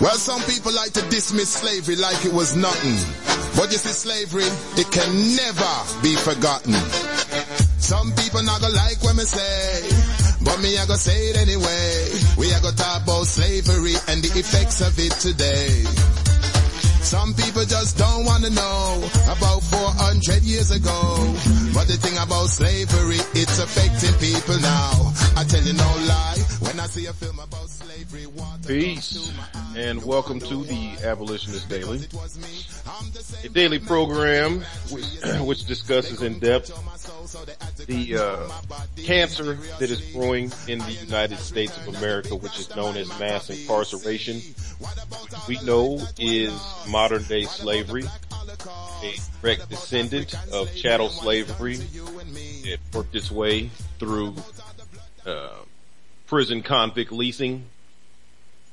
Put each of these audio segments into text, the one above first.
Well, some people like to dismiss slavery like it was nothing. But you see, slavery, it can never be forgotten. Some people not gonna like when me say, but me I gonna say it anyway. We are gonna talk about slavery and the effects of it today. Some people just don't wanna know about 400 years ago. But the thing about slavery, it's affecting people now. I tell you no lie, when I see a film about slavery, Peace and welcome to the Abolitionist Daily, a daily program which, which discusses in depth the uh, cancer that is growing in the United States of America, which is known as mass incarceration. We know is modern day slavery, a direct descendant of chattel slavery. It worked its way through uh, prison convict leasing,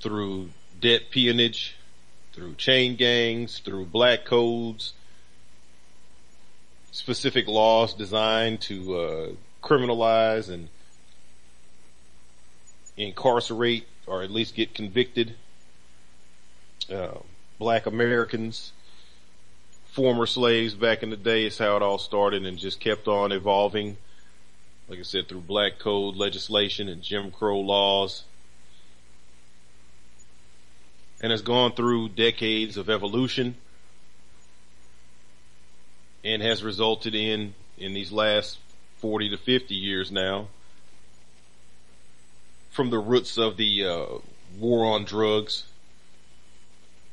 through debt peonage, through chain gangs, through black codes, specific laws designed to uh, criminalize and incarcerate or at least get convicted uh, black Americans, former slaves back in the day is how it all started and just kept on evolving. Like I said, through black code legislation and Jim Crow laws. And has gone through decades of evolution and has resulted in, in these last 40 to 50 years now, from the roots of the uh, war on drugs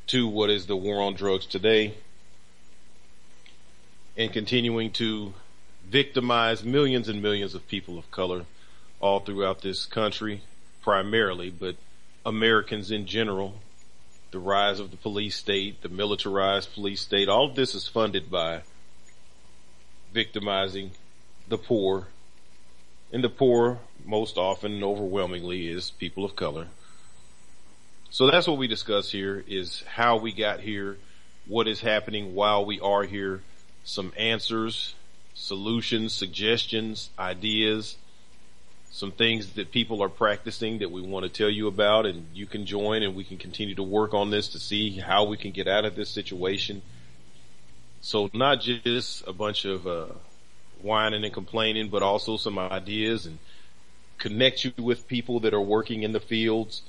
to what is the war on drugs today and continuing to victimize millions and millions of people of color all throughout this country primarily, but Americans in general, the rise of the police state, the militarized police state, all of this is funded by victimizing the poor. And the poor most often overwhelmingly is people of color. So that's what we discuss here is how we got here, what is happening while we are here, some answers, solutions, suggestions, ideas, some things that people are practicing that we want to tell you about and you can join and we can continue to work on this to see how we can get out of this situation. So not just a bunch of, uh, whining and complaining, but also some ideas and connect you with people that are working in the fields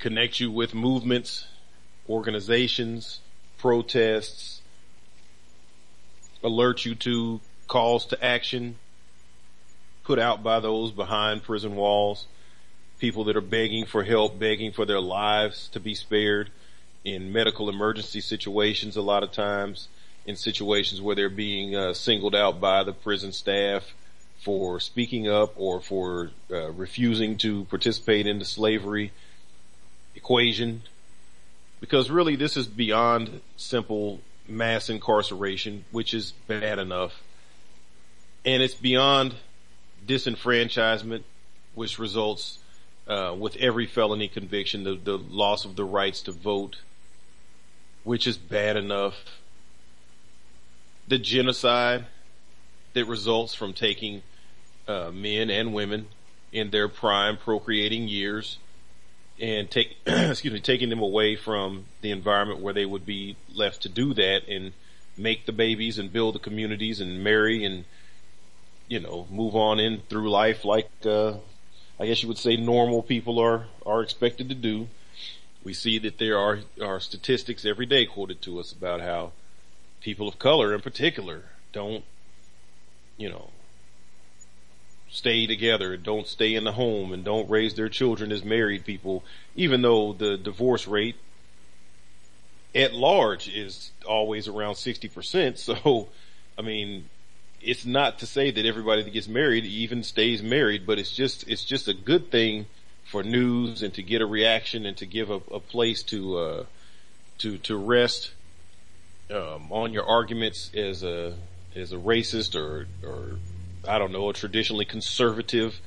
connect you with movements, organizations, protests, alert you to calls to action put out by those behind prison walls, people that are begging for help, begging for their lives to be spared in medical emergency situations a lot of times, in situations where they're being uh, singled out by the prison staff for speaking up or for uh, refusing to participate in the slavery equation because really this is beyond simple mass incarceration, which is bad enough. And it's beyond disenfranchisement, which results uh, with every felony conviction, the, the loss of the rights to vote, which is bad enough. The genocide that results from taking uh, men and women in their prime procreating years and take excuse me taking them away from the environment where they would be left to do that and make the babies and build the communities and marry and you know move on in through life like uh, I guess you would say normal people are are expected to do. We see that there are are statistics every day quoted to us about how people of color in particular don't you know, stay together, don't stay in the home and don't raise their children as married people, even though the divorce rate at large is always around 60%. So, I mean, it's not to say that everybody that gets married even stays married, but it's just, it's just a good thing for news and to get a reaction and to give a, a place to, uh, to, to rest, um, on your arguments as a, as a racist or, or I don't know, a traditionally conservative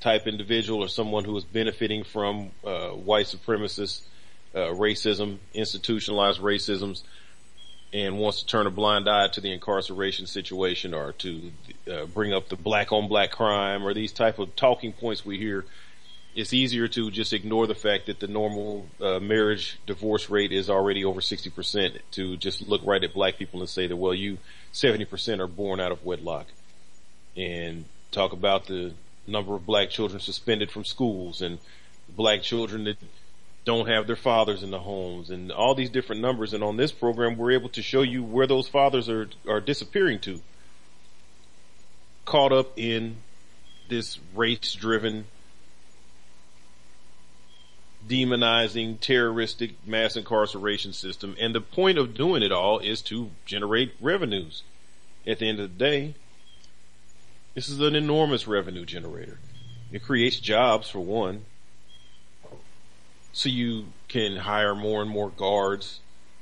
type individual or someone who is benefiting from, uh, white supremacist, uh, racism, institutionalized racisms, and wants to turn a blind eye to the incarceration situation or to uh, bring up the black on black crime or these type of talking points we hear, it's easier to just ignore the fact that the normal uh, marriage divorce rate is already over 60% to just look right at black people and say that, well, you 70% are born out of wedlock and talk about the number of black children suspended from schools and black children that don't have their fathers in the homes and all these different numbers. And on this program, we're able to show you where those fathers are, are disappearing to. Caught up in this race driven, demonizing, terroristic mass incarceration system. And the point of doing it all is to generate revenues. At the end of the day, this is an enormous revenue generator. It creates jobs for one so you can hire more and more guards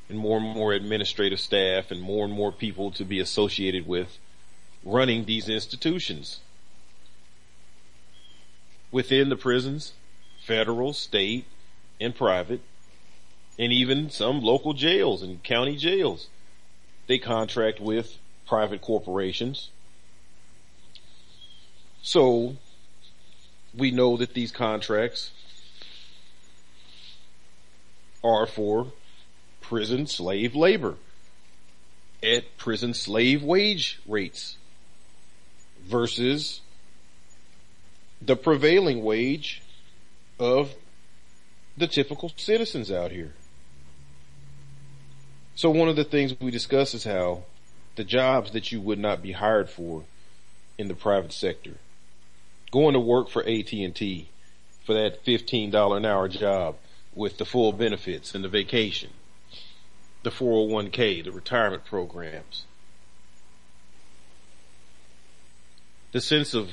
and more and more administrative staff and more and more people to be associated with running these institutions within the prisons, federal, state, and private, and even some local jails and county jails. They contract with private corporations. So we know that these contracts are for prison slave labor at prison slave wage rates versus the prevailing wage of the typical citizens out here. So one of the things we discuss is how the jobs that you would not be hired for in the private sector, going to work for AT&T for that $15 an hour job with the full benefits and the vacation, the 401k, the retirement programs. The sense of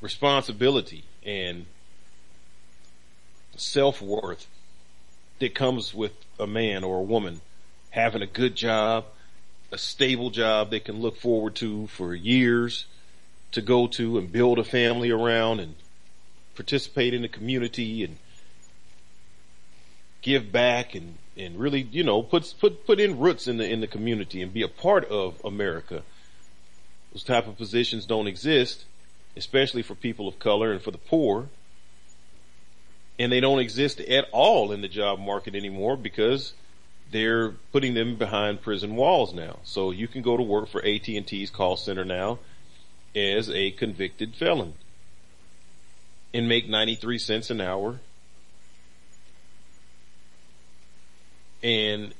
responsibility and self-worth that comes with a man or a woman having a good job, a stable job they can look forward to for years to go to and build a family around and participate in the community and give back and, and really, you know, put, put, put in roots in the, in the community and be a part of America. Those type of positions don't exist, especially for people of color and for the poor. And they don't exist at all in the job market anymore because they're putting them behind prison walls now. So you can go to work for AT&T's call center now as a convicted felon and make 93 cents an hour And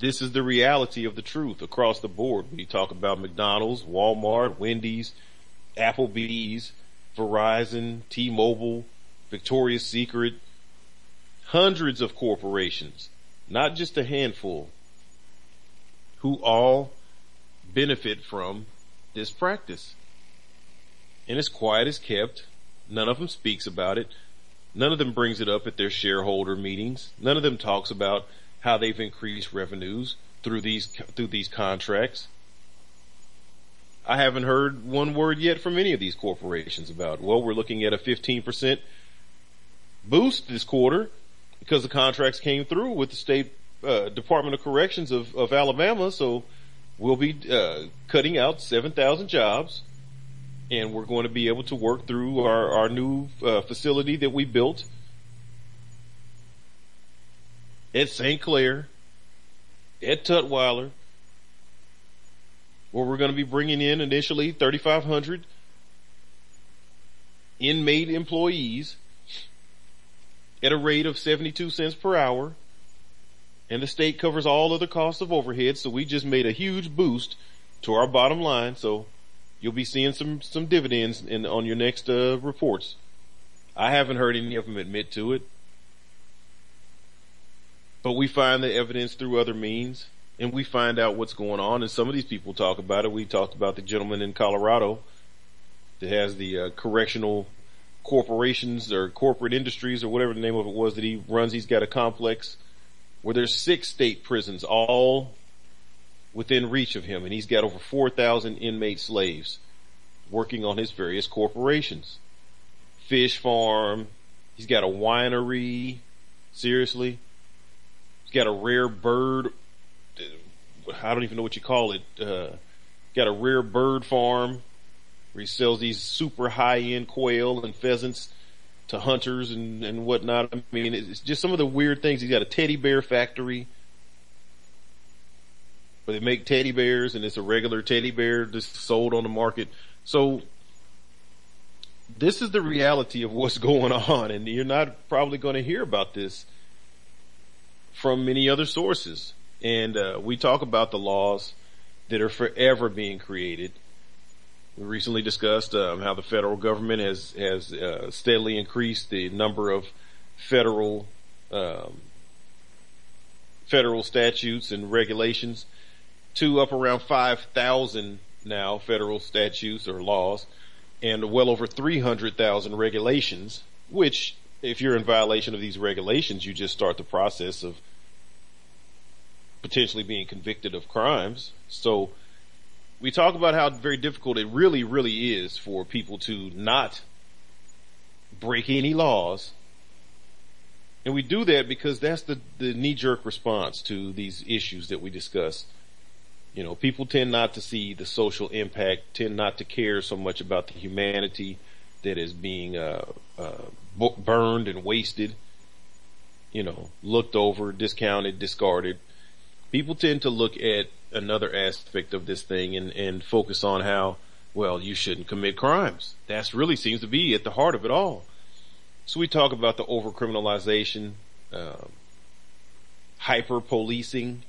this is the reality of the truth across the board. We talk about McDonald's, Walmart, Wendy's, Applebee's, Verizon, T-Mobile, Victoria's Secret, hundreds of corporations, not just a handful, who all benefit from this practice. And as quiet as kept. None of them speaks about it. None of them brings it up at their shareholder meetings. None of them talks about how they've increased revenues through these through these contracts. I haven't heard one word yet from any of these corporations about, well, we're looking at a 15% boost this quarter because the contracts came through with the state uh, Department of Corrections of, of Alabama. So we'll be uh, cutting out 7,000 jobs and we're going to be able to work through our, our new uh, facility that we built at St. Clair, at Tutwiler, where we're going to be bringing in initially 3,500 inmate employees at a rate of 72 cents per hour. And the state covers all other costs of overhead. So we just made a huge boost to our bottom line. So you'll be seeing some, some dividends in, on your next, uh, reports. I haven't heard any of them admit to it. But we find the evidence through other means and we find out what's going on and some of these people talk about it. We talked about the gentleman in Colorado that has the uh, correctional corporations or corporate industries or whatever the name of it was that he runs. He's got a complex where there's six state prisons all within reach of him and he's got over 4,000 inmate slaves working on his various corporations. Fish farm. He's got a winery. Seriously He's got a rare bird. I don't even know what you call it. Uh, got a rare bird farm where he sells these super high end quail and pheasants to hunters and, and whatnot. I mean, it's just some of the weird things. He's got a teddy bear factory where they make teddy bears and it's a regular teddy bear just sold on the market. So this is the reality of what's going on and you're not probably going to hear about this from many other sources. And uh, we talk about the laws that are forever being created. We recently discussed um, how the federal government has has uh, steadily increased the number of federal um, federal statutes and regulations to up around five thousand now federal statutes or laws, and well over three hundred thousand regulations. Which, if you're in violation of these regulations, you just start the process of potentially being convicted of crimes. So we talk about how very difficult it really, really is for people to not break any laws. And we do that because that's the, the knee jerk response to these issues that we discuss. You know, people tend not to see the social impact, tend not to care so much about the humanity that is being, uh, uh, burned and wasted, you know, looked over, discounted, discarded people tend to look at another aspect of this thing and, and focus on how, well, you shouldn't commit crimes. That really seems to be at the heart of it all. So we talk about the overcriminalization, um, hyper policing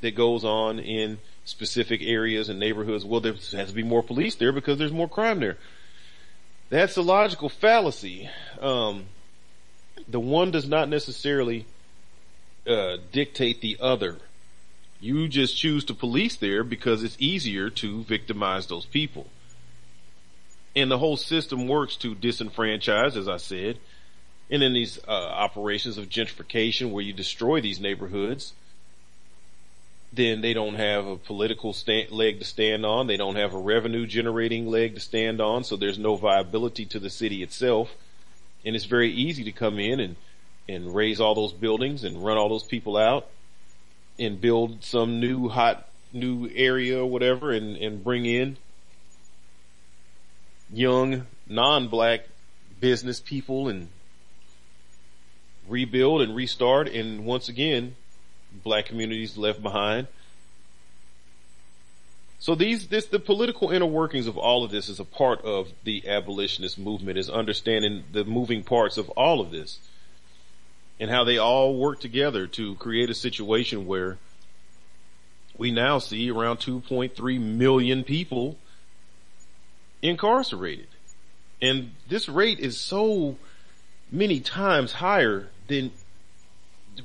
that goes on in specific areas and neighborhoods. Well, there has to be more police there because there's more crime there. That's a logical fallacy. Um, the one does not necessarily uh, dictate the other. You just choose to police there because it's easier to victimize those people. And the whole system works to disenfranchise, as I said. And in these uh, operations of gentrification where you destroy these neighborhoods, then they don't have a political stand, leg to stand on. They don't have a revenue generating leg to stand on. So there's no viability to the city itself. And it's very easy to come in and and raise all those buildings and run all those people out and build some new hot new area or whatever and, and bring in young non-black business people and rebuild and restart. And once again black communities left behind. So these, this, the political inner workings of all of this is a part of the abolitionist movement is understanding the moving parts of all of this and how they all work together to create a situation where we now see around 2.3 million people incarcerated. And this rate is so many times higher than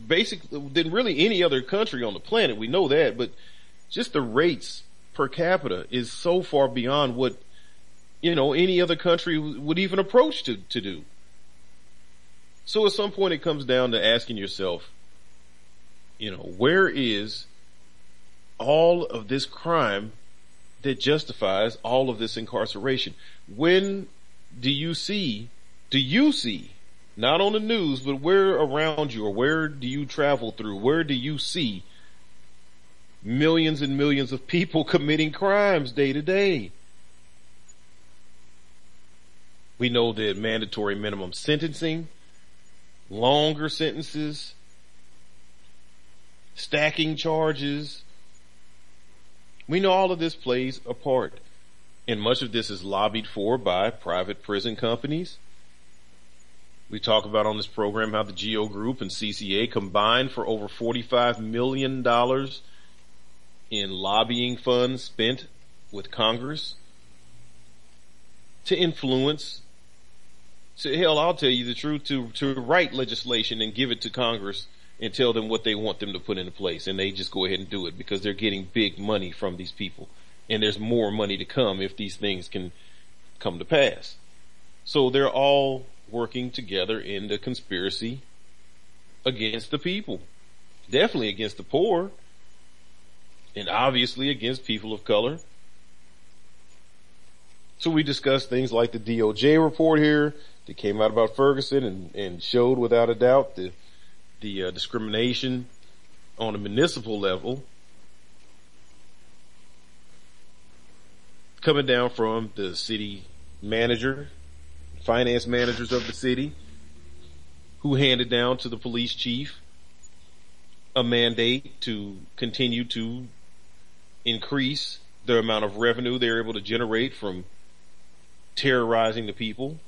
basically than really any other country on the planet. We know that, but just the rates per capita is so far beyond what you know any other country would even approach to to do. So at some point it comes down to asking yourself, you know, where is all of this crime that justifies all of this incarceration? When do you see, do you see, not on the news, but where around you or where do you travel through? Where do you see millions and millions of people committing crimes day to day? We know that mandatory minimum sentencing longer sentences, stacking charges. We know all of this plays a part. And much of this is lobbied for by private prison companies. We talk about on this program how the GEO Group and CCA combined for over $45 million in lobbying funds spent with Congress to influence. So hell, I'll tell you the truth, to, to write legislation and give it to Congress and tell them what they want them to put into place. And they just go ahead and do it because they're getting big money from these people. And there's more money to come if these things can come to pass. So they're all working together in the conspiracy against the people. Definitely against the poor. And obviously against people of color. So we discussed things like the DOJ report here that came out about Ferguson and, and showed without a doubt the, the uh, discrimination on a municipal level coming down from the city manager, finance managers of the city, who handed down to the police chief a mandate to continue to increase the amount of revenue they're able to generate from terrorizing the people.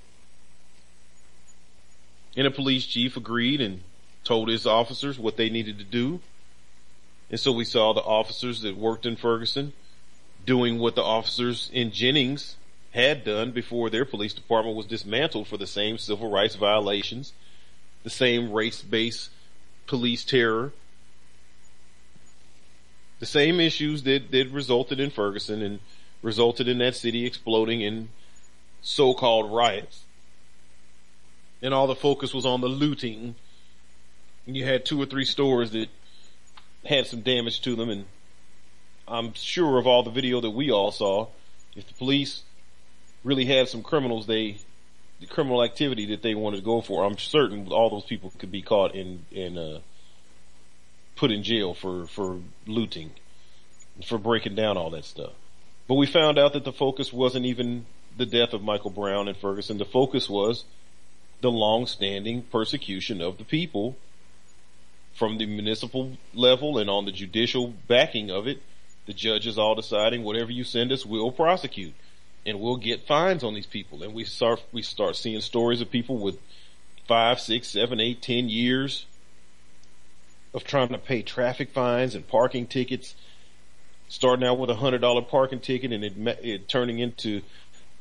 And the police chief agreed and told his officers what they needed to do. And so we saw the officers that worked in Ferguson doing what the officers in Jennings had done before their police department was dismantled for the same civil rights violations, the same race-based police terror, the same issues that, that resulted in Ferguson and resulted in that city exploding in so-called riots. And all the focus was on the looting. And you had two or three stores that had some damage to them and I'm sure of all the video that we all saw, if the police really had some criminals they the criminal activity that they wanted to go for, I'm certain all those people could be caught and and uh, put in jail for for looting, for breaking down all that stuff. But we found out that the focus wasn't even the death of Michael Brown and Ferguson. The focus was the long-standing persecution of the people from the municipal level and on the judicial backing of it. The judges all deciding whatever you send us, we'll prosecute and we'll get fines on these people. And we start, we start seeing stories of people with five, six, seven, eight, ten years of trying to pay traffic fines and parking tickets, starting out with a hundred dollar parking ticket and it, it turning into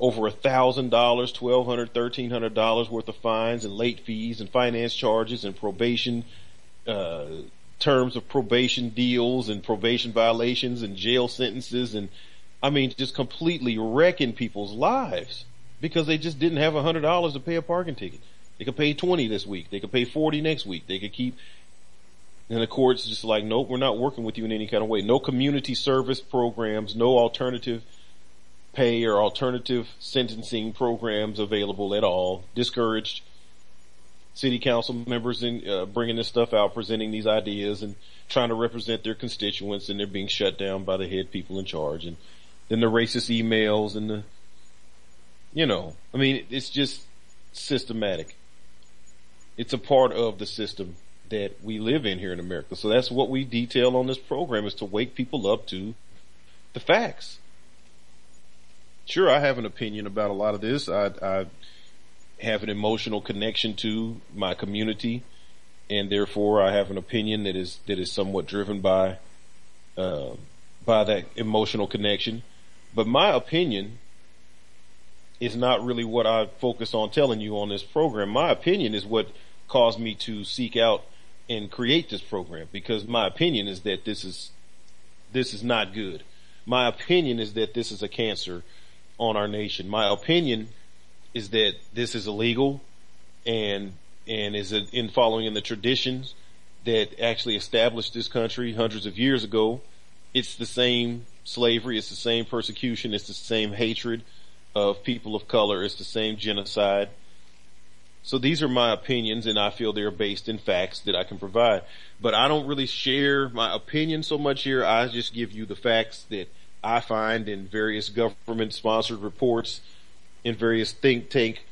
over a thousand dollars, twelve hundred, thirteen hundred dollars worth of fines and late fees and finance charges and probation, uh, terms of probation deals and probation violations and jail sentences and I mean just completely wrecking people's lives because they just didn't have a hundred dollars to pay a parking ticket. They could pay 20 this week. They could pay 40 next week. They could keep, and the court's just like, nope, we're not working with you in any kind of way. No community service programs, no alternative pay or alternative sentencing programs available at all. Discouraged city council members in uh, bringing this stuff out, presenting these ideas and trying to represent their constituents and they're being shut down by the head people in charge. And then the racist emails and the, you know, I mean, it's just systematic. It's a part of the system that we live in here in America. So that's what we detail on this program is to wake people up to the facts. Sure, I have an opinion about a lot of this. I, I have an emotional connection to my community, and therefore I have an opinion that is that is somewhat driven by uh, by that emotional connection. But my opinion is not really what I focus on telling you on this program. My opinion is what caused me to seek out and create this program because my opinion is that this is this is not good. My opinion is that this is a cancer on our nation. My opinion is that this is illegal and and is in following in the traditions that actually established this country hundreds of years ago. It's the same slavery, it's the same persecution, it's the same hatred of people of color, it's the same genocide. So these are my opinions and I feel they're based in facts that I can provide. But I don't really share my opinion so much here. I just give you the facts that I find in various government sponsored reports in various think tank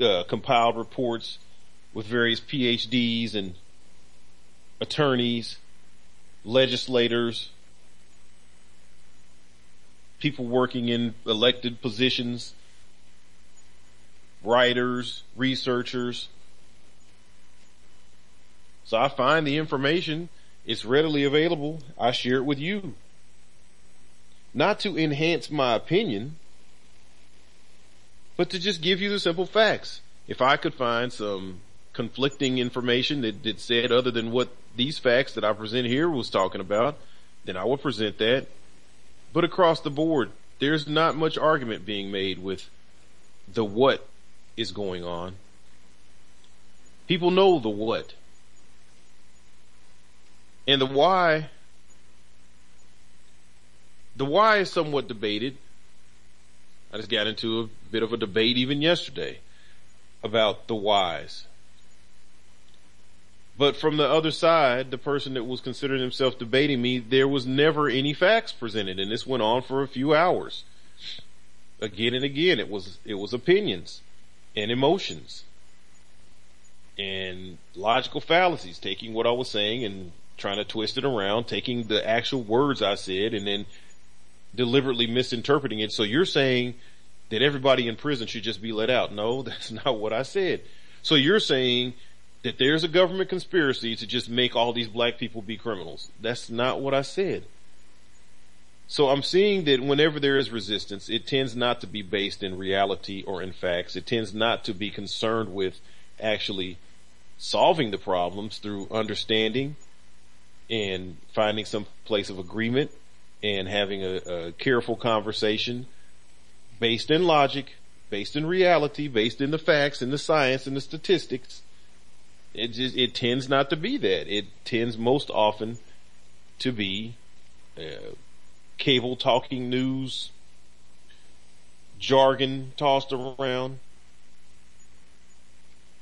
uh, compiled reports with various PhDs and attorneys, legislators, people working in elected positions, writers, researchers. So I find the information, it's readily available. I share it with you. Not to enhance my opinion, but to just give you the simple facts. If I could find some conflicting information that, that said other than what these facts that I present here was talking about, then I would present that. But across the board, there's not much argument being made with the what is going on. People know the what. And the why, the why is somewhat debated. I just got into a bit of a debate even yesterday about the whys. But from the other side, the person that was considering himself debating me, there was never any facts presented, and this went on for a few hours. Again and again, it was it was opinions and emotions and logical fallacies, taking what I was saying and trying to twist it around, taking the actual words I said and then deliberately misinterpreting it. So you're saying that everybody in prison should just be let out. No, that's not what I said. So you're saying that there's a government conspiracy to just make all these black people be criminals. That's not what I said. So I'm seeing that whenever there is resistance, it tends not to be based in reality or in facts. It tends not to be concerned with actually solving the problems through understanding and finding some place of agreement and having a, a careful conversation based in logic, based in reality, based in the facts and the science and the statistics it just, it tends not to be that. It tends most often to be uh, cable talking news, jargon tossed around.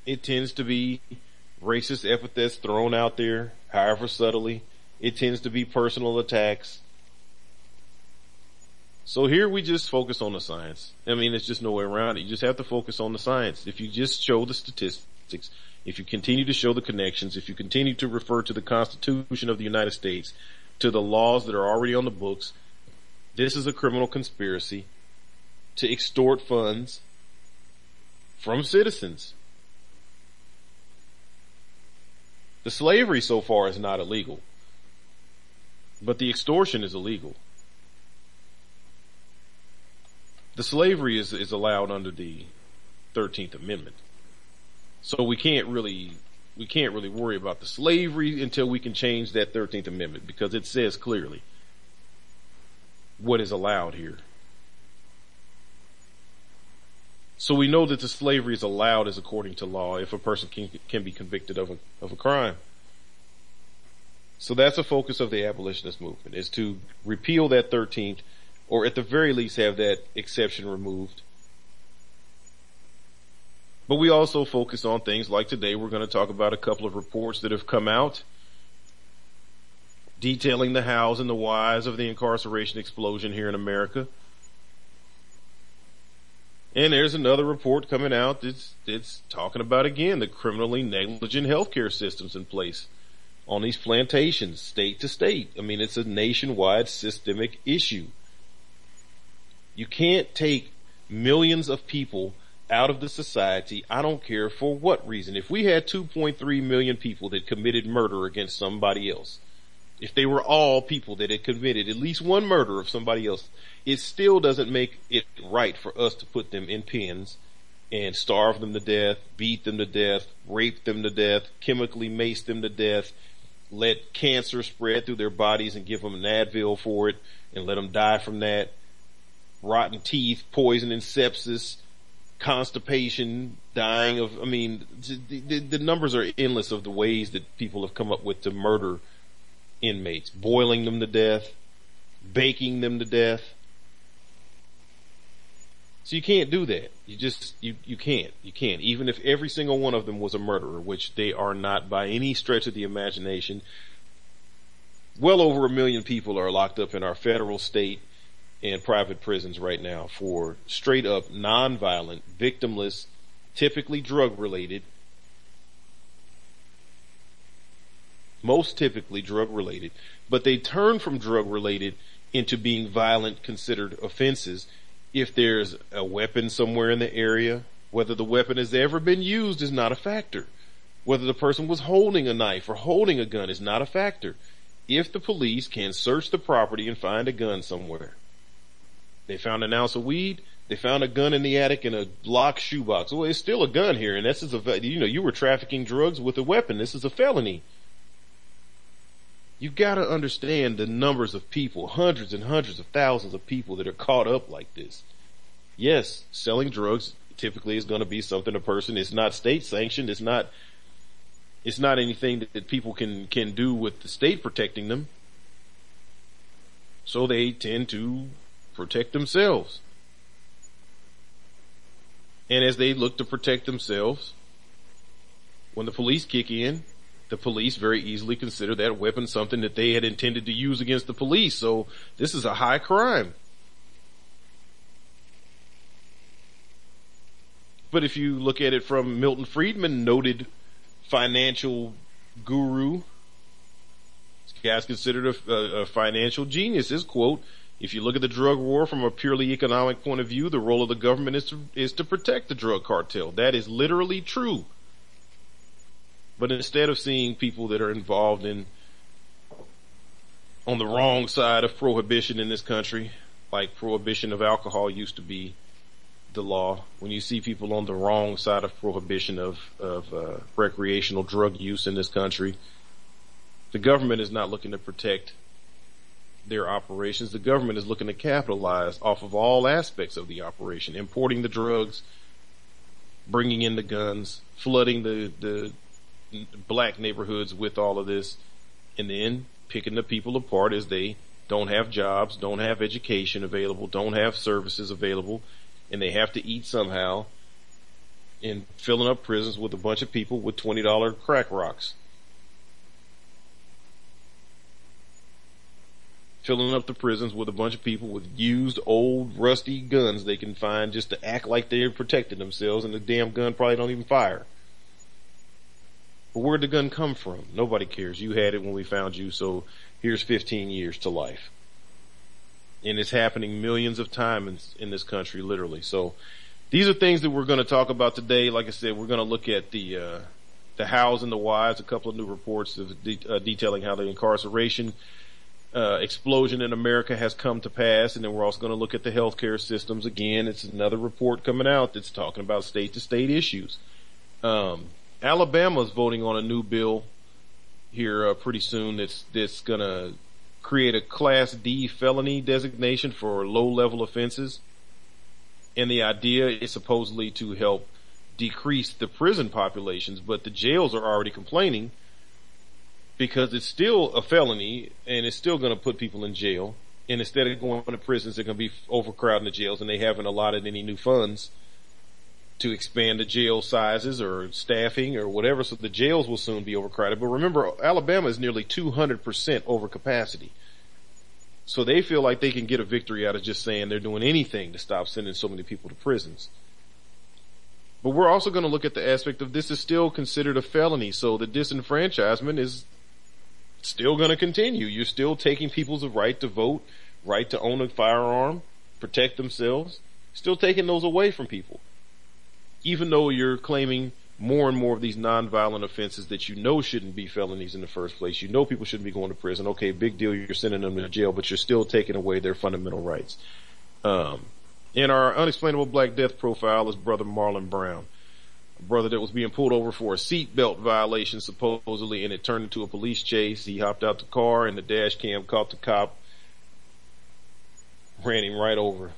It tends to be racist epithets thrown out there, however subtly. It tends to be personal attacks. So here we just focus on the science. I mean, there's just no way around it. You just have to focus on the science. If you just show the statistics, if you continue to show the connections, if you continue to refer to the Constitution of the United States, to the laws that are already on the books, this is a criminal conspiracy to extort funds from citizens. The slavery so far is not illegal, but the extortion is illegal. The slavery is, is allowed under the 13th Amendment. So we can't really, we can't really worry about the slavery until we can change that 13th Amendment because it says clearly what is allowed here. So we know that the slavery is allowed as according to law if a person can, can be convicted of a, of a crime. So that's a focus of the abolitionist movement is to repeal that 13th or at the very least have that exception removed but we also focus on things like today we're going to talk about a couple of reports that have come out detailing the hows and the whys of the incarceration explosion here in America. And there's another report coming out that's, that's talking about again the criminally negligent healthcare systems in place on these plantations, state to state. I mean, it's a nationwide systemic issue. You can't take millions of people out of the society. I don't care for what reason. If we had 2.3 million people that committed murder against somebody else, if they were all people that had committed at least one murder of somebody else, it still doesn't make it right for us to put them in pens and starve them to death, beat them to death, rape them to death, chemically mace them to death, let cancer spread through their bodies and give them an Advil for it and let them die from that. Rotten teeth, poison and sepsis, constipation, dying of, I mean, the, the, the, numbers are endless of the ways that people have come up with to murder inmates, boiling them to death, baking them to death. So you can't do that. You just, you, you can't. You can't. Even if every single one of them was a murderer, which they are not by any stretch of the imagination. Well over a million people are locked up in our federal, state, in private prisons right now for straight up non-violent, victimless, typically drug related, most typically drug related, but they turn from drug related into being violent considered offenses if there's a weapon somewhere in the area. Whether the weapon has ever been used is not a factor. Whether the person was holding a knife or holding a gun is not a factor. If the police can search the property and find a gun somewhere, they found an ounce of weed. They found a gun in the attic in a locked shoebox. Well, it's still a gun here, and this is a, you know, you were trafficking drugs with a weapon. This is a felony. You gotta understand the numbers of people, hundreds and hundreds of thousands of people that are caught up like this. Yes, selling drugs typically is gonna be something a person, it's not state sanctioned, it's not, it's not anything that, that people can, can do with the state protecting them. So they tend to protect themselves. And as they look to protect themselves, when the police kick in, the police very easily consider that weapon something that they had intended to use against the police. So this is a high crime. But if you look at it from Milton Friedman, noted financial guru, this guy's considered a, a, a financial genius. His quote, if you look at the drug war from a purely economic point of view, the role of the government is to, is to protect the drug cartel. That is literally true. But instead of seeing people that are involved in, on the wrong side of prohibition in this country, like prohibition of alcohol used to be the law, when you see people on the wrong side of prohibition of, of uh, recreational drug use in this country, the government is not looking to protect their operations. The government is looking to capitalize off of all aspects of the operation, importing the drugs, bringing in the guns, flooding the, the black neighborhoods with all of this, and then picking the people apart as they don't have jobs, don't have education available, don't have services available, and they have to eat somehow, and filling up prisons with a bunch of people with $20 crack rocks. Filling up the prisons with a bunch of people with used old rusty guns they can find just to act like they're protecting themselves and the damn gun probably don't even fire. But where'd the gun come from? Nobody cares. You had it when we found you, so here's 15 years to life. And it's happening millions of times in, in this country, literally. So these are things that we're going to talk about today. Like I said, we're going to look at the, uh, the hows and the whys, a couple of new reports of de- uh, detailing how the incarceration uh, explosion in America has come to pass, and then we're also going to look at the healthcare systems again. It's another report coming out that's talking about state to state issues. Um, Alabama's voting on a new bill here uh, pretty soon that's that's going to create a Class D felony designation for low level offenses, and the idea is supposedly to help decrease the prison populations, but the jails are already complaining because it's still a felony and it's still going to put people in jail. And instead of going to prisons, they're going to be overcrowding the jails and they haven't allotted any new funds to expand the jail sizes or staffing or whatever. So the jails will soon be overcrowded. But remember, Alabama is nearly 200% over capacity. So they feel like they can get a victory out of just saying they're doing anything to stop sending so many people to prisons. But we're also going to look at the aspect of this is still considered a felony. So the disenfranchisement is still going to continue. You're still taking people's right to vote, right to own a firearm, protect themselves, still taking those away from people. Even though you're claiming more and more of these nonviolent offenses that you know shouldn't be felonies in the first place. You know people shouldn't be going to prison. Okay, big deal. You're sending them to jail, but you're still taking away their fundamental rights. Um, in our unexplainable black death profile is brother Marlon Brown brother that was being pulled over for a seatbelt violation supposedly and it turned into a police chase. He hopped out the car and the dash cam caught the cop, ran him right over,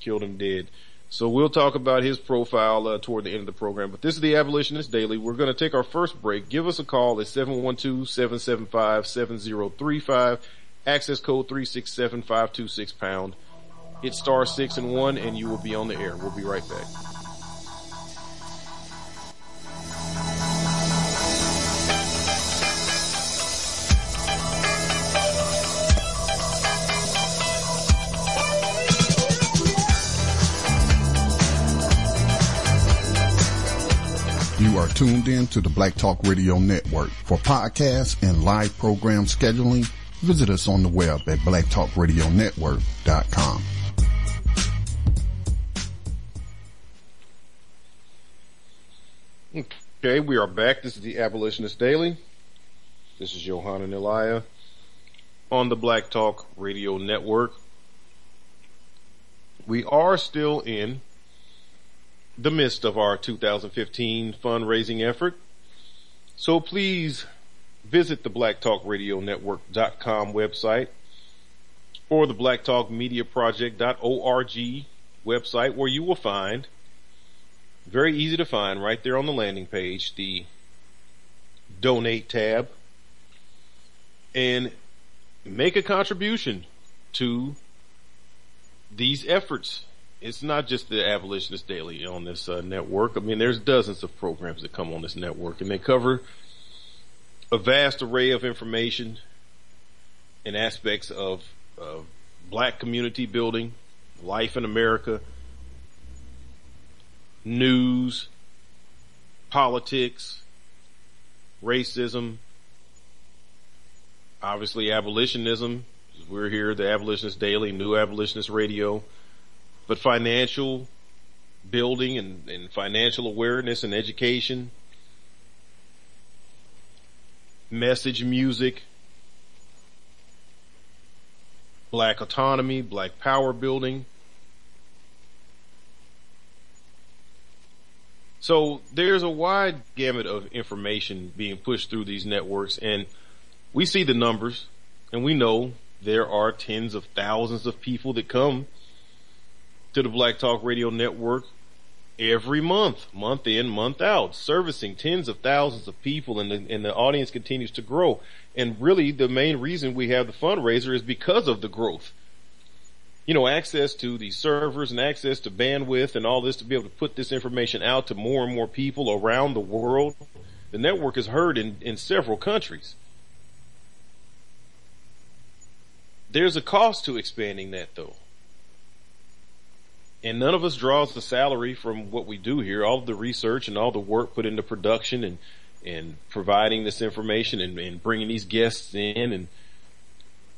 killed him dead. So we'll talk about his profile uh, toward the end of the program. But this is the Abolitionist Daily. We're going to take our first break. Give us a call at 712-775-7035. Access code 367-526 pound. Hit star six and one and you will be on the air. We'll be right back. You are tuned in to the Black Talk Radio Network. For podcasts and live program scheduling, visit us on the web at blacktalkradionetwork.com. Okay, we are back. This is the Abolitionist Daily. This is Johanna Elia on the Black Talk Radio Network. we are still in the midst of our 2015 fundraising effort. So please visit the blacktalkradionetwork.com website or the blacktalkmediaproject.org website where you will find very easy to find right there on the landing page, the donate tab and make a contribution to these efforts. It's not just the Abolitionist Daily on this uh, network. I mean, there's dozens of programs that come on this network and they cover a vast array of information and aspects of, of black community building, life in America, news, politics, racism, obviously abolitionism. We're here, the Abolitionist Daily, New Abolitionist Radio, but financial building and, and financial awareness and education, message music, black autonomy, black power building. So there's a wide gamut of information being pushed through these networks and we see the numbers and we know there are tens of thousands of people that come to the Black Talk Radio Network every month, month in, month out, servicing tens of thousands of people and the, and the audience continues to grow. And really the main reason we have the fundraiser is because of the growth. You know, access to the servers and access to bandwidth and all this to be able to put this information out to more and more people around the world. The network is heard in, in several countries. There's a cost to expanding that though. And none of us draws the salary from what we do here, all of the research and all the work put into production and, and providing this information and, and bringing these guests in and,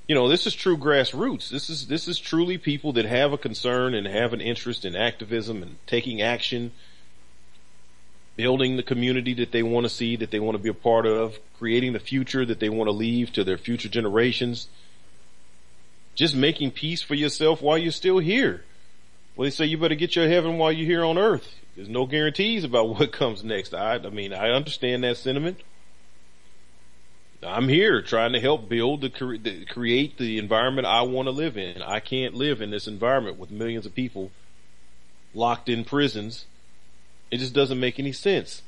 you know, this is true grassroots. This is, this is truly people that have a concern and have an interest in activism and taking action, building the community that they want to see, that they want to be a part of, creating the future that they want to leave to their future generations just making peace for yourself while you're still here. Well, they say you better get your heaven while you're here on earth. There's no guarantees about what comes next. I, I mean, I understand that sentiment. I'm here trying to help build the, the create the environment I want to live in. I can't live in this environment with millions of people locked in prisons. It just doesn't make any sense.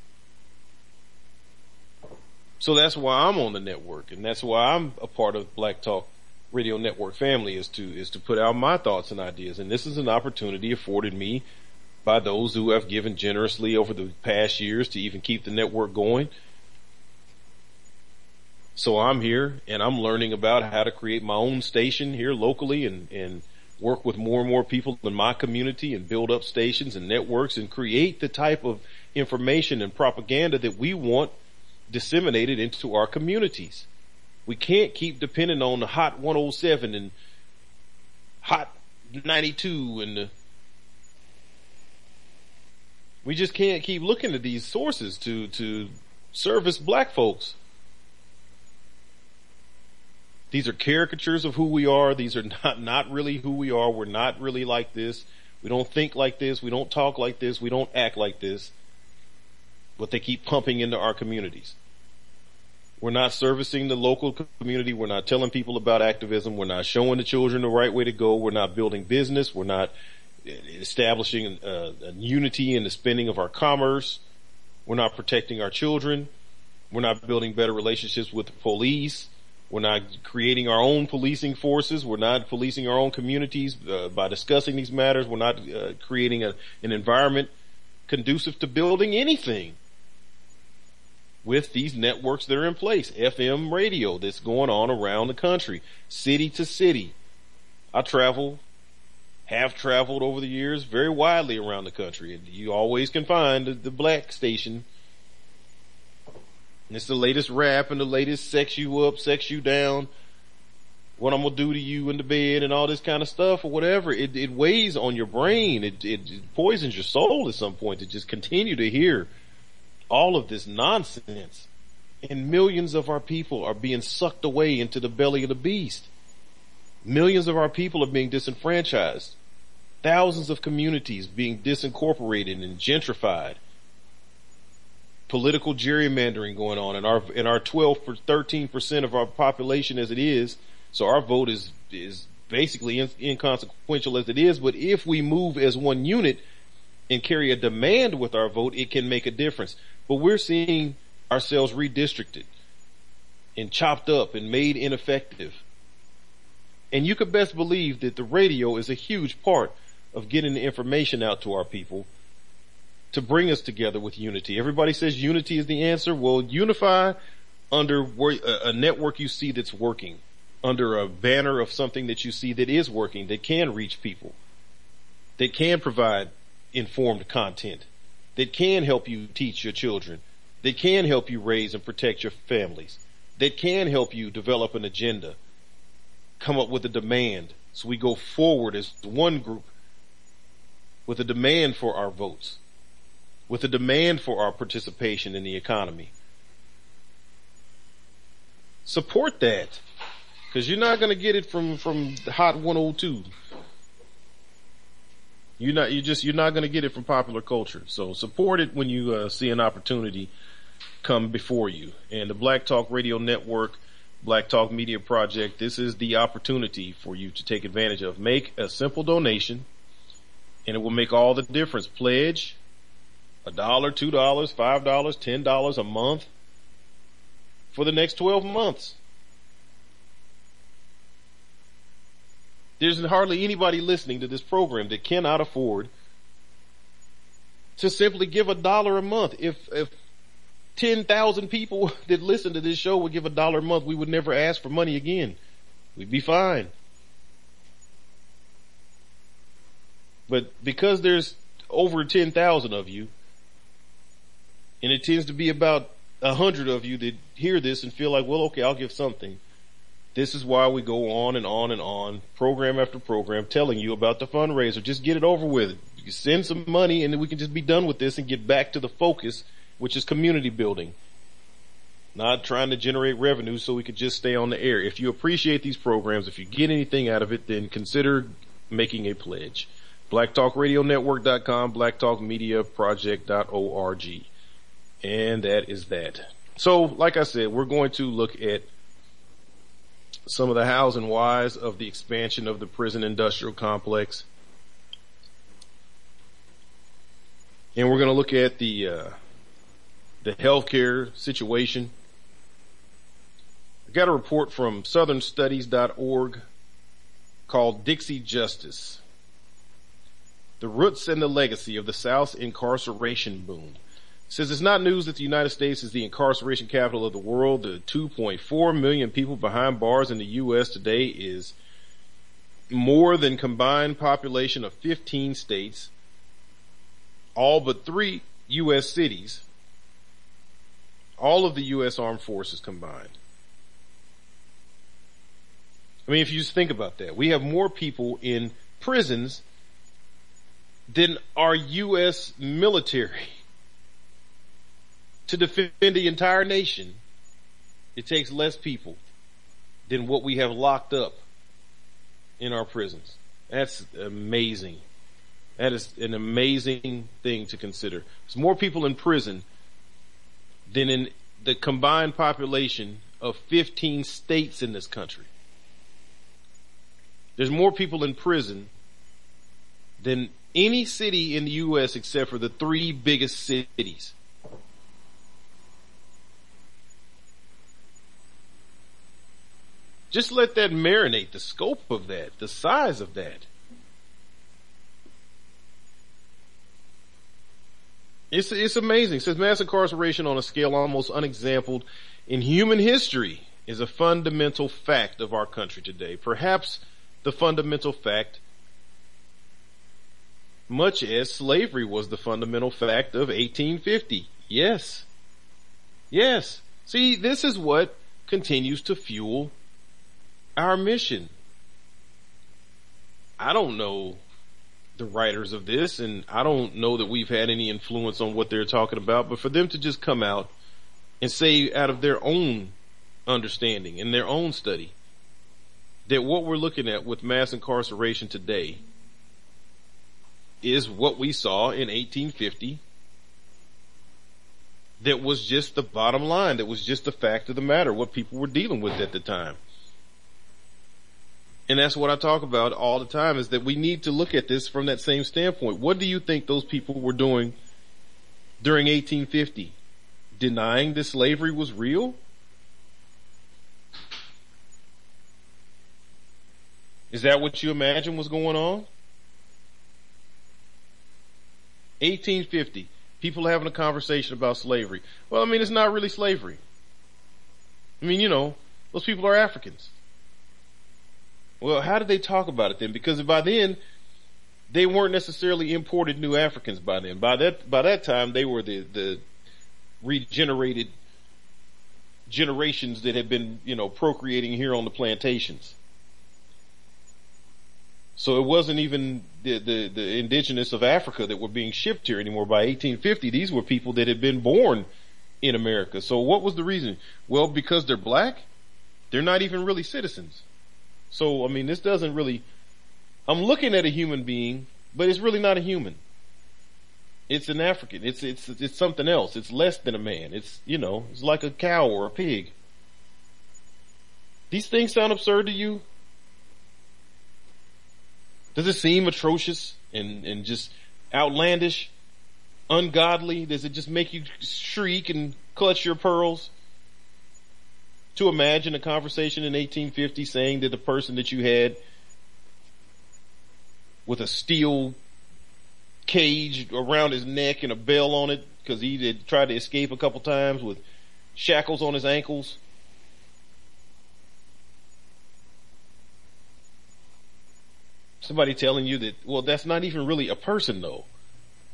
So that's why I'm on the network and that's why I'm a part of Black Talk radio network family is to is to put out my thoughts and ideas and this is an opportunity afforded me by those who have given generously over the past years to even keep the network going so I'm here and I'm learning about how to create my own station here locally and and work with more and more people in my community and build up stations and networks and create the type of information and propaganda that we want disseminated into our communities. We can't keep depending on the hot 107 and hot 92 and the, we just can't keep looking at these sources to, to service black folks. These are caricatures of who we are. These are not, not really who we are. We're not really like this. We don't think like this. We don't talk like this. We don't act like this. But they keep pumping into our communities. We're not servicing the local community. We're not telling people about activism. We're not showing the children the right way to go. We're not building business. We're not establishing a unity in the spending of our commerce. We're not protecting our children. We're not building better relationships with the police. We're not creating our own policing forces. We're not policing our own communities uh, by discussing these matters. We're not uh, creating a, an environment conducive to building anything with these networks that are in place. FM radio that's going on around the country, city to city. I travel, have traveled over the years very widely around the country. And you always can find the, black station. It's the latest rap and the latest sex you up, sex you down, what I'm gonna do to you in the bed and all this kind of stuff or whatever. It, it weighs on your brain. It, it poisons your soul at some point to just continue to hear all of this nonsense and millions of our people are being sucked away into the belly of the beast. Millions of our people are being disenfranchised. Thousands of communities being disincorporated and gentrified. Political gerrymandering going on in our, in our 12 for 13% of our population as it is. So our vote is, is basically in, inconsequential as it is. But if we move as one unit and carry a demand with our vote, it can make a difference. But we're seeing ourselves redistricted and chopped up and made ineffective. And you could best believe that the radio is a huge part of getting the information out to our people to bring us together with unity. Everybody says unity is the answer. Well, unify under a network you see that's working, under a banner of something that you see that is working, that can reach people, that can provide informed content, that can help you teach your children, that can help you raise and protect your families, that can help you develop an agenda, come up with a demand so we go forward as one group with a demand for our votes, with a demand for our participation in the economy. Support that. Cause you're not gonna get it from, from Hot 102. You're not, you just, you're not gonna get it from popular culture. So support it when you uh, see an opportunity come before you. And the Black Talk Radio Network, Black Talk Media Project, this is the opportunity for you to take advantage of. Make a simple donation and it will make all the difference. Pledge a dollar, two dollars, five dollars, ten dollars a month for the next 12 months. There's hardly anybody listening to this program that cannot afford to simply give a dollar a month. If, if 10,000 people that listen to this show would give a dollar a month, we would never ask for money again. We'd be fine. But because there's over 10,000 of you, and it tends to be about a hundred of you that hear this and feel like, well, okay, I'll give something. This is why we go on and on and on, program after program, telling you about the fundraiser. Just get it over with. You send some money and then we can just be done with this and get back to the focus, which is community building. Not trying to generate revenue so we could just stay on the air. If you appreciate these programs, if you get anything out of it, then consider making a pledge blacktalkradionetwork.com, blacktalkmediaproject.org. And that is that. So, like I said, we're going to look at some of the hows and whys of the expansion of the prison industrial complex. And we're going to look at the, uh, the healthcare situation. I got a report from southernstudies.org called Dixie Justice the roots and the legacy of the South's incarceration boom. Says it's not news that the United States is the incarceration capital of the world. The 2.4 million people behind bars in the U.S. today is more than combined population of 15 states, all but three U.S. cities, all of the U.S. armed forces combined. I mean, if you just think about that, we have more people in prisons than our U.S. military to defend the entire nation. It takes less people than what we have locked up in our prisons. That's amazing. That is an amazing thing to consider. There's more people in prison than in the combined population of 15 states in this country. There's more people in prison than any city in the U.S. except for the three biggest cities. Just let that marinate, the scope of that, the size of that. It's, it's amazing. It says mass incarceration on a scale almost unexampled in human history is a fundamental fact of our country today. Perhaps the fundamental fact much as slavery was the fundamental fact of 1850. Yes. Yes. See, this is what continues to fuel our mission. I don't know the writers of this and I don't know that we've had any influence on what they're talking about, but for them to just come out and say out of their own understanding and their own study that what we're looking at with mass incarceration today is what we saw in 1850 that was just the bottom line, that was just the fact of the matter, what people were dealing with at the time. And that's what I talk about all the time is that we need to look at this from that same standpoint. What do you think those people were doing during 1850? Denying that slavery was real? Is that what you imagine was going on? 1850. People having a conversation about slavery. Well, I mean, it's not really slavery. I mean, you know, those people are Africans. Well, how did they talk about it then? Because by then, they weren't necessarily imported new Africans by then. By that, by that time, they were the, the regenerated generations that had been, you know, procreating here on the plantations. So it wasn't even the, the, the indigenous of Africa that were being shipped here anymore. By 1850, these were people that had been born in America. So what was the reason? Well, because they're black, they're not even really citizens. So, I mean, this doesn't really, I'm looking at a human being, but it's really not a human. It's an African. It's, it's, it's something else. It's less than a man. It's, you know, it's like a cow or a pig. These things sound absurd to you? Does it seem atrocious and, and just outlandish, ungodly? Does it just make you shriek and clutch your pearls? To imagine a conversation in 1850 saying that the person that you had with a steel cage around his neck and a bell on it because he had tried to escape a couple times with shackles on his ankles somebody telling you that, well, that's not even really a person though.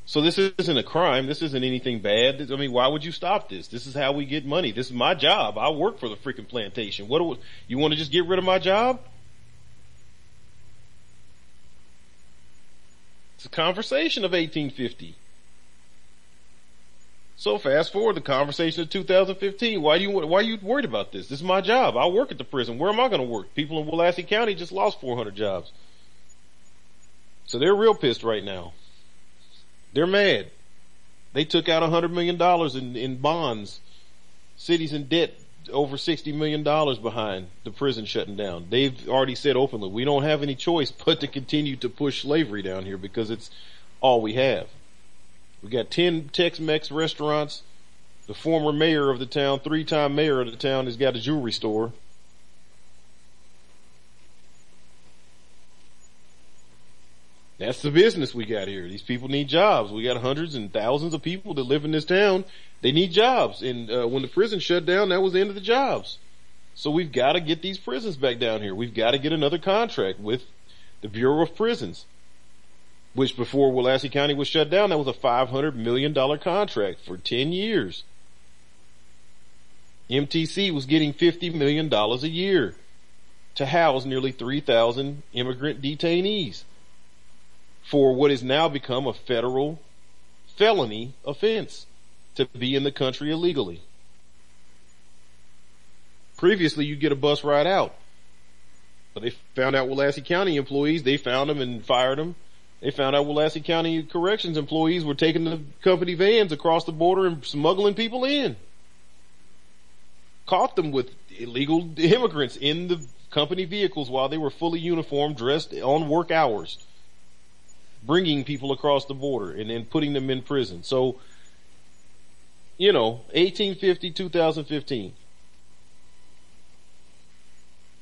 So this isn't a crime. This isn't anything bad. I mean, why would you stop this? This is how we get money. This is my job. I work for the freaking plantation. What do you want to just get rid of my job? It's a conversation of 1850. So fast forward the conversation of 2015. Why do you why are you worried about this? This is my job. I work at the prison. Where am I going to work? People in Willacy County just lost 400 jobs. So they're real pissed right now. They're mad. They took out a hundred million dollars in, in bonds. Cities in debt over sixty million dollars behind the prison shutting down. They've already said openly, we don't have any choice but to continue to push slavery down here because it's all we have. We got ten Tex-Mex restaurants. The former mayor of the town, three-time mayor of the town, has got a jewelry store. That's the business we got here. These people need jobs. We got hundreds and thousands of people that live in this town. They need jobs. And uh, when the prison shut down, that was the end of the jobs. So we've got to get these prisons back down here. We've got to get another contract with the Bureau of Prisons, which before Willacy County was shut down, that was a $500 million contract for 10 years. MTC was getting $50 million a year to house nearly 3,000 immigrant detainees for what has now become a federal felony offense to be in the country illegally. Previously, you get a bus ride out. But they found out Willacy County employees, they found them and fired them. They found out Willacy County corrections employees were taking the company vans across the border and smuggling people in. Caught them with illegal immigrants in the company vehicles while they were fully uniformed, dressed on work hours bringing people across the border and then putting them in prison. So, you know, 1850, 2015.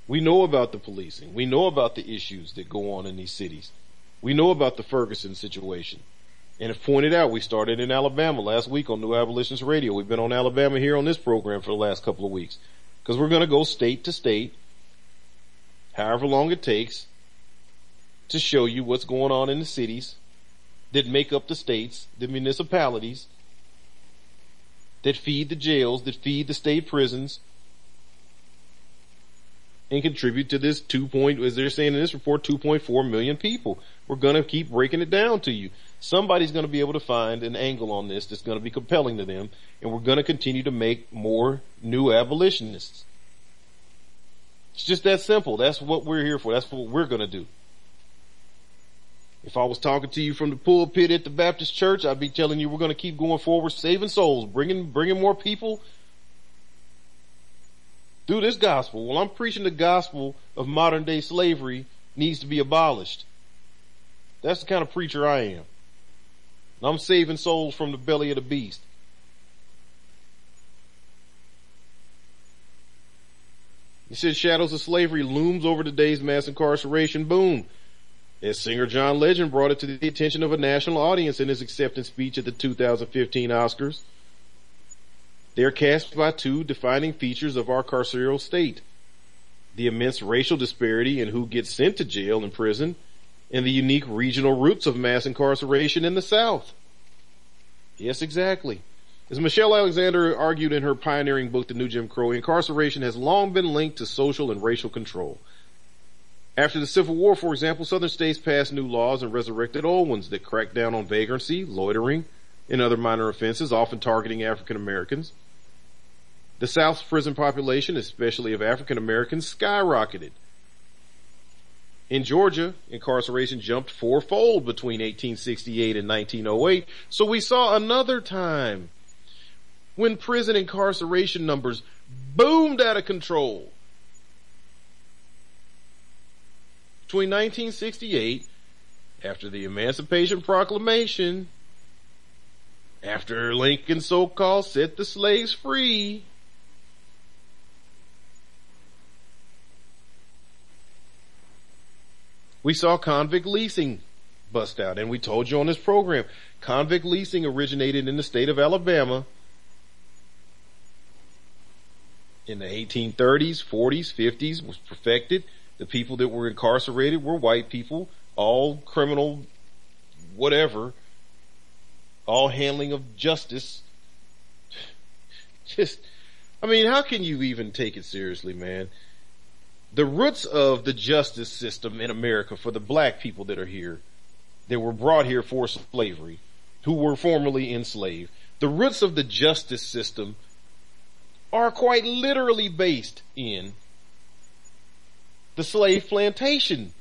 We know about the policing. We know about the issues that go on in these cities. We know about the Ferguson situation. And if pointed out, we started in Alabama last week on New Abolitionist Radio. We've been on Alabama here on this program for the last couple of weeks. Because we're going to go state to state, however long it takes, to show you what's going on in the cities that make up the states, the municipalities, that feed the jails, that feed the state prisons, and contribute to this two point, as they're saying in this report, 2.4 million people. We're going to keep breaking it down to you. Somebody's going to be able to find an angle on this that's going to be compelling to them, and we're going to continue to make more new abolitionists. It's just that simple. That's what we're here for. That's what we're going to do. If I was talking to you from the pulpit at the Baptist church, I'd be telling you we're going to keep going forward, saving souls, bringing, bringing more people through this gospel. Well, I'm preaching the gospel of modern day slavery needs to be abolished. That's the kind of preacher I am. I'm saving souls from the belly of the beast. He says shadows of slavery looms over today's mass incarceration boom. As singer John Legend brought it to the attention of a national audience in his acceptance speech at the 2015 Oscars. They are cast by two defining features of our carceral state. The immense racial disparity in who gets sent to jail and prison and the unique regional roots of mass incarceration in the South. Yes, exactly. As Michelle Alexander argued in her pioneering book, The New Jim Crow, incarceration has long been linked to social and racial control. After the Civil War, for example, southern states passed new laws and resurrected old ones that cracked down on vagrancy, loitering, and other minor offenses, often targeting African Americans. The South's prison population, especially of African Americans, skyrocketed. In Georgia, incarceration jumped fourfold between 1868 and 1908, so we saw another time when prison incarceration numbers boomed out of control. Between 1968, after the Emancipation Proclamation, after Lincoln so-called set the slaves free, we saw convict leasing bust out. And we told you on this program, convict leasing originated in the state of Alabama in the 1830s, 40s, 50s was perfected. The people that were incarcerated were white people, all criminal, whatever, all handling of justice. Just, I mean, how can you even take it seriously, man? The roots of the justice system in America for the black people that are here, that were brought here for slavery, who were formerly enslaved, the roots of the justice system are quite literally based in the slave plantation.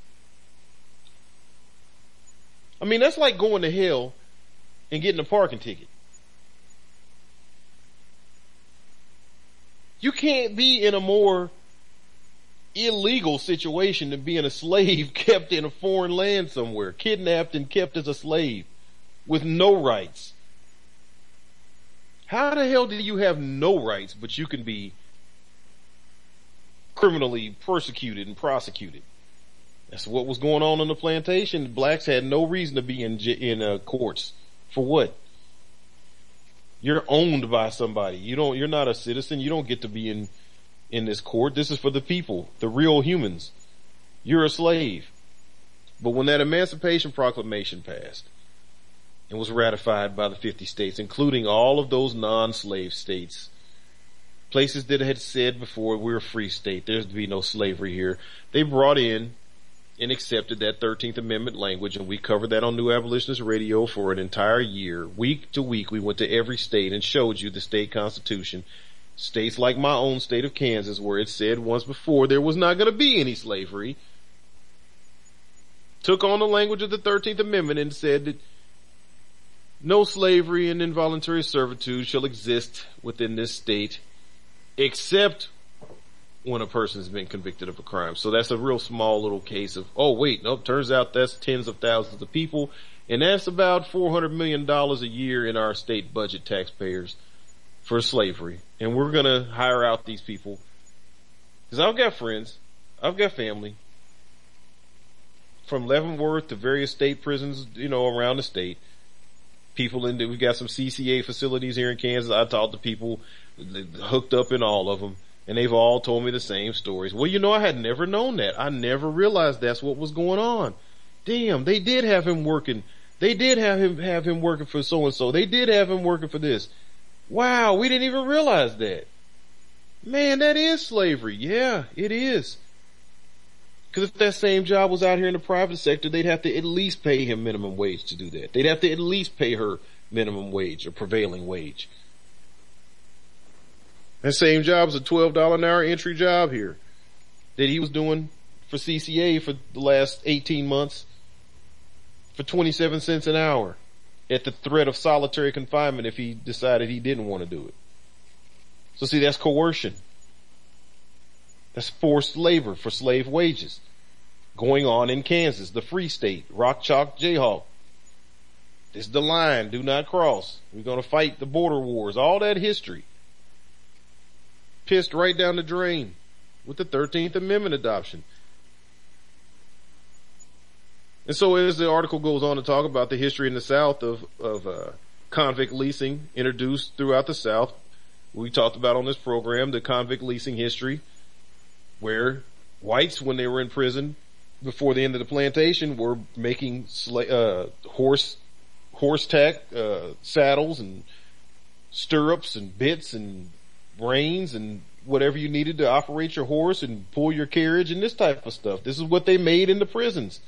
I mean, that's like going to hell and getting a parking ticket. You can't be in a more illegal situation than being a slave kept in a foreign land somewhere, kidnapped and kept as a slave with no rights. How the hell do you have no rights, but you can be criminally persecuted and prosecuted? That's what was going on on the plantation. Blacks had no reason to be in in uh, courts for what? You're owned by somebody. You don't. You're not a citizen. You don't get to be in in this court. This is for the people, the real humans. You're a slave. But when that Emancipation Proclamation passed, and was ratified by the 50 states, including all of those non-slave states. Places that had said before we're a free state, there's to be no slavery here. They brought in and accepted that 13th Amendment language and we covered that on New Abolitionist Radio for an entire year. Week to week we went to every state and showed you the state constitution. States like my own state of Kansas where it said once before there was not going to be any slavery took on the language of the 13th Amendment and said that no slavery and involuntary servitude shall exist within this state except when a person has been convicted of a crime. So that's a real small little case of, oh wait, nope, turns out that's tens of thousands of people and that's about $400 million a year in our state budget taxpayers for slavery. And we're gonna hire out these people. Cause I've got friends, I've got family from Leavenworth to various state prisons, you know, around the state people in we've got some CCA facilities here in Kansas. I talked to people hooked up in all of them and they've all told me the same stories. Well, you know, I had never known that. I never realized that's what was going on. Damn, they did have him working. They did have him have him working for so and so. They did have him working for this. Wow, we didn't even realize that. Man, that is slavery. Yeah, it is. Cause if that same job was out here in the private sector, they'd have to at least pay him minimum wage to do that. They'd have to at least pay her minimum wage or prevailing wage. That same job was a $12 an hour entry job here that he was doing for CCA for the last 18 months for 27 cents an hour at the threat of solitary confinement if he decided he didn't want to do it. So see, that's coercion. That's forced labor for slave wages going on in Kansas, the free state, Rock Chalk Jayhawk. This is the line, do not cross. We're going to fight the border wars, all that history. Pissed right down the drain with the 13th Amendment adoption. And so as the article goes on to talk about the history in the South of, of, uh, convict leasing introduced throughout the South, we talked about on this program the convict leasing history where whites, when they were in prison before the end of the plantation, were making sla- uh, horse horse tack uh, saddles and stirrups and bits and reins and whatever you needed to operate your horse and pull your carriage and this type of stuff. This is what they made in the prisons.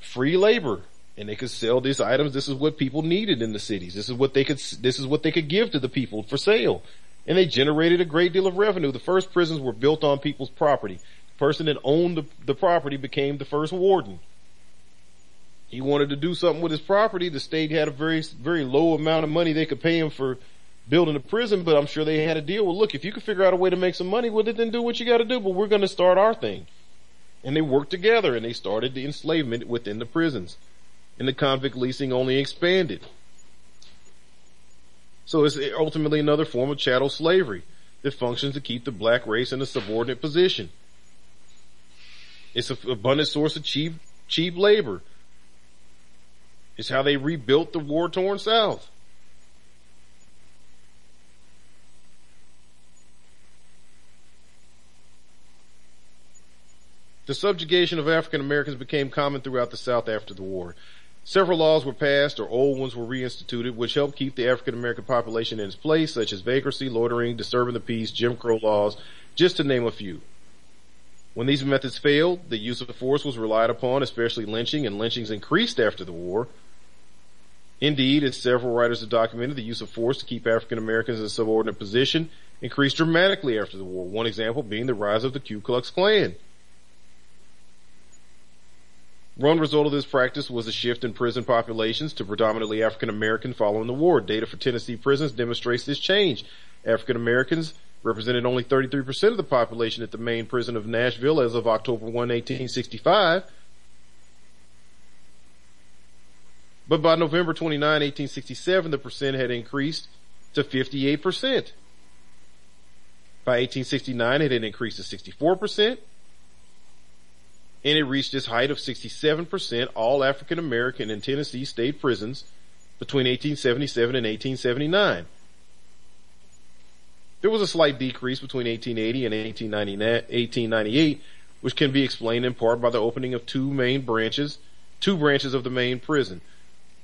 Free labor. And they could sell these items. This is what people needed in the cities. This is what they could, this is what they could give to the people for sale. And they generated a great deal of revenue. The first prisons were built on people's property. The person that owned the, the property became the first warden he wanted to do something with his property. The state had a very, very low amount of money they could pay him for building a prison, but I'm sure they had a deal. Well, look, if you can figure out a way to make some money with it, then do what you got to do. But we're going to start our thing. And they worked together and they started the enslavement within the prisons. And the convict leasing only expanded. So it's ultimately another form of chattel slavery that functions to keep the black race in a subordinate position. It's an abundant source of cheap, cheap labor it's how they rebuilt the war torn South. The subjugation of African Americans became common throughout the South after the war. Several laws were passed or old ones were reinstituted which helped keep the African American population in its place, such as vagrancy, loitering, disturbing the peace, Jim Crow laws, just to name a few. When these methods failed, the use of force was relied upon, especially lynching, and lynchings increased after the war. Indeed, as several writers have documented, the use of force to keep African Americans in a subordinate position increased dramatically after the war. One example being the rise of the Ku Klux Klan. One result of this practice was a shift in prison populations to predominantly African American following the war. Data for Tennessee prisons demonstrates this change. African Americans represented only 33% of the population at the main prison of Nashville as of October 1, 1865, But by November 29, 1867, the percent had increased to 58%. By 1869, it had increased to 64%. And it reached its height of 67% all African American in Tennessee state prisons between 1877 and 1879. There was a slight decrease between 1880 and 1898, which can be explained in part by the opening of two main branches, two branches of the main prison.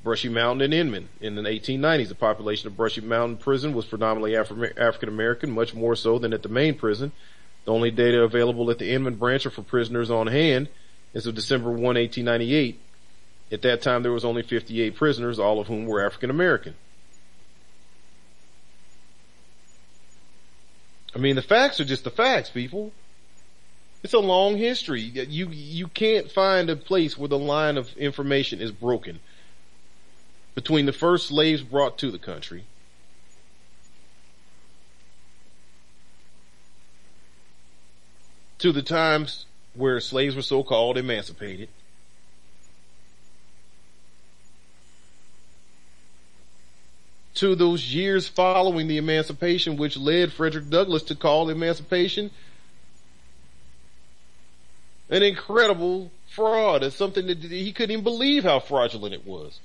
Brushy Mountain and Inman. In the 1890s, the population of Brushy Mountain Prison was predominantly Afri- African American, much more so than at the main prison. The only data available at the Inman branch are for prisoners on hand as of December 1, 1898. At that time, there was only 58 prisoners, all of whom were African American. I mean, the facts are just the facts, people. It's a long history. You, you can't find a place where the line of information is broken between the first slaves brought to the country to the times where slaves were so called emancipated to those years following the emancipation which led Frederick Douglass to call emancipation an incredible fraud. It's something that he couldn't even believe how fraudulent it was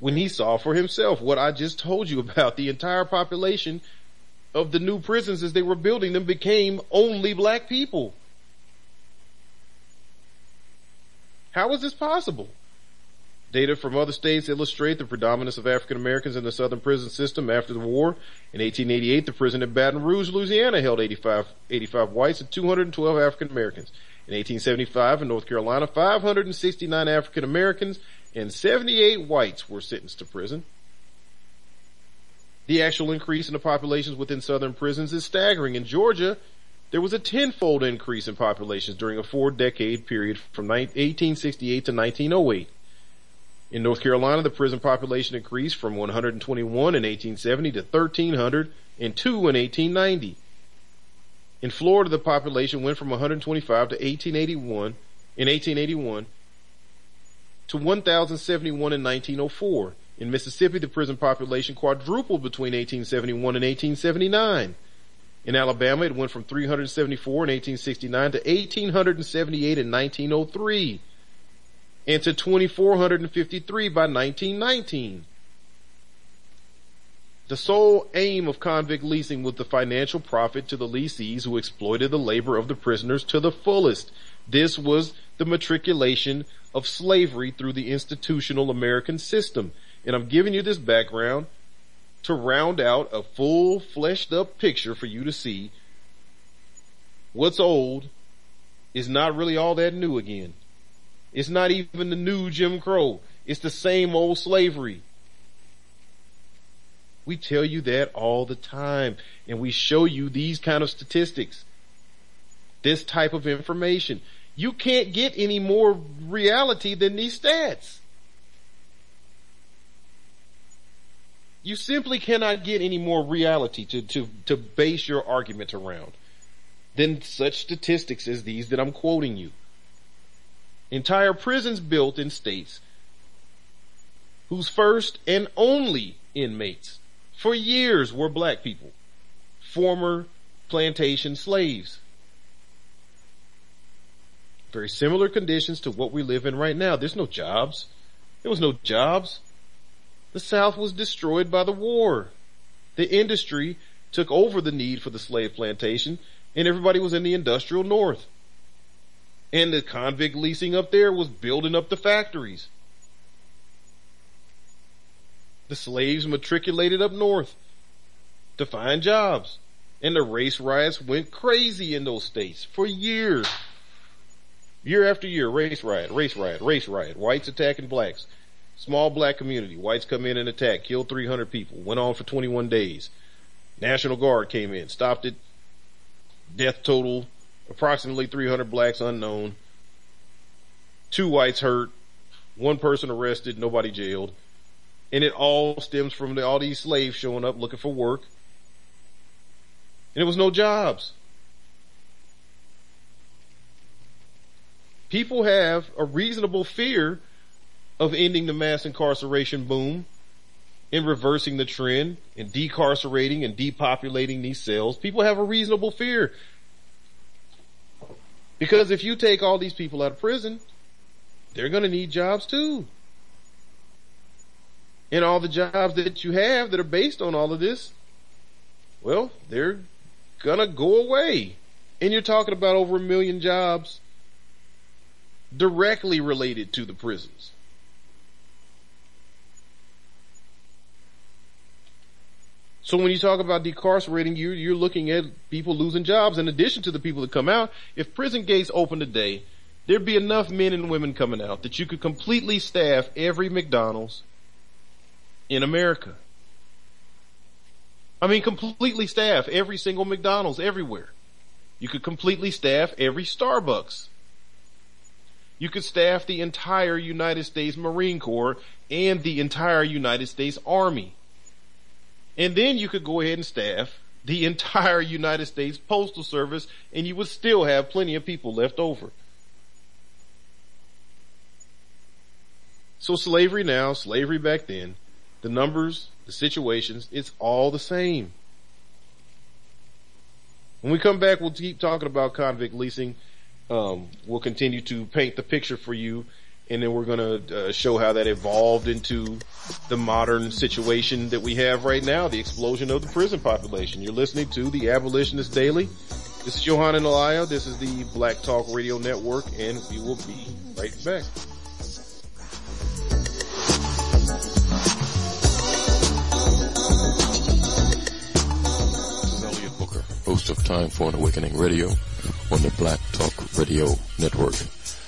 when he saw for himself what I just told you about. The entire population of the new prisons as they were building them became only black people. How is this possible? Data from other states illustrate the predominance of African Americans in the southern prison system after the war. In 1888, the prison in Baton Rouge, Louisiana held 85, 85 whites and 212 African Americans. In 1875 in North Carolina, 569 African Americans and 78 whites were sentenced to prison. The actual increase in the populations within southern prisons is staggering. In Georgia, there was a tenfold increase in populations during a four decade period from 1868 to 1908. In North Carolina, the prison population increased from 121 in 1870 to 1,302 in 1890. In Florida, the population went from 125 to 1881 in 1881 to 1,071 in 1904. In Mississippi, the prison population quadrupled between 1871 and 1879. In Alabama, it went from 374 in 1869 to 1878 in 1903 and to 2453 by 1919. The sole aim of convict leasing was the financial profit to the lessees who exploited the labor of the prisoners to the fullest. This was the matriculation of slavery through the institutional American system. And I'm giving you this background to round out a full fleshed up picture for you to see what's old is not really all that new again. It's not even the new Jim Crow. It's the same old slavery. We tell you that all the time and we show you these kind of statistics. This type of information. You can't get any more reality than these stats. You simply cannot get any more reality to, to, to base your argument around than such statistics as these that I'm quoting you. Entire prisons built in states whose first and only inmates for years were black people, former plantation slaves. Very similar conditions to what we live in right now. There's no jobs. There was no jobs. The South was destroyed by the war. The industry took over the need for the slave plantation and everybody was in the industrial North. And the convict leasing up there was building up the factories. The slaves matriculated up north to find jobs. And the race riots went crazy in those states for years. Year after year, race riot, race riot, race riot, whites attacking blacks. Small black community, whites come in and attack, killed 300 people, went on for 21 days. National Guard came in, stopped it. Death total, approximately 300 blacks unknown. Two whites hurt, one person arrested, nobody jailed. And it all stems from the, all these slaves showing up looking for work. And it was no jobs. people have a reasonable fear of ending the mass incarceration boom and reversing the trend and decarcerating and depopulating these cells. People have a reasonable fear. Because if you take all these people out of prison, they're going to need jobs too. And all the jobs that you have that are based on all of this, well, they're going to go away. And you're talking about over a million jobs directly related to the prisons. So when you talk about decarcerating, you, you're looking at people losing jobs in addition to the people that come out. If prison gates open today, there'd be enough men and women coming out that you could completely staff every McDonald's in America. I mean, completely staff every single McDonald's everywhere. You could completely staff every Starbucks you could staff the entire United States Marine Corps and the entire United States Army. And then you could go ahead and staff the entire United States Postal Service and you would still have plenty of people left over. So slavery now, slavery back then, the numbers, the situations, it's all the same. When we come back, we'll keep talking about convict leasing um, we'll continue to paint the picture for you, and then we're going to uh, show how that evolved into the modern situation that we have right now, the explosion of the prison population. You're listening to the Abolitionist Daily. This is Johan and Elia. This is the Black Talk Radio Network, and we will be right back. This is Elliot Booker, host of Time for an Awakening Radio on the Black Talk Radio Network.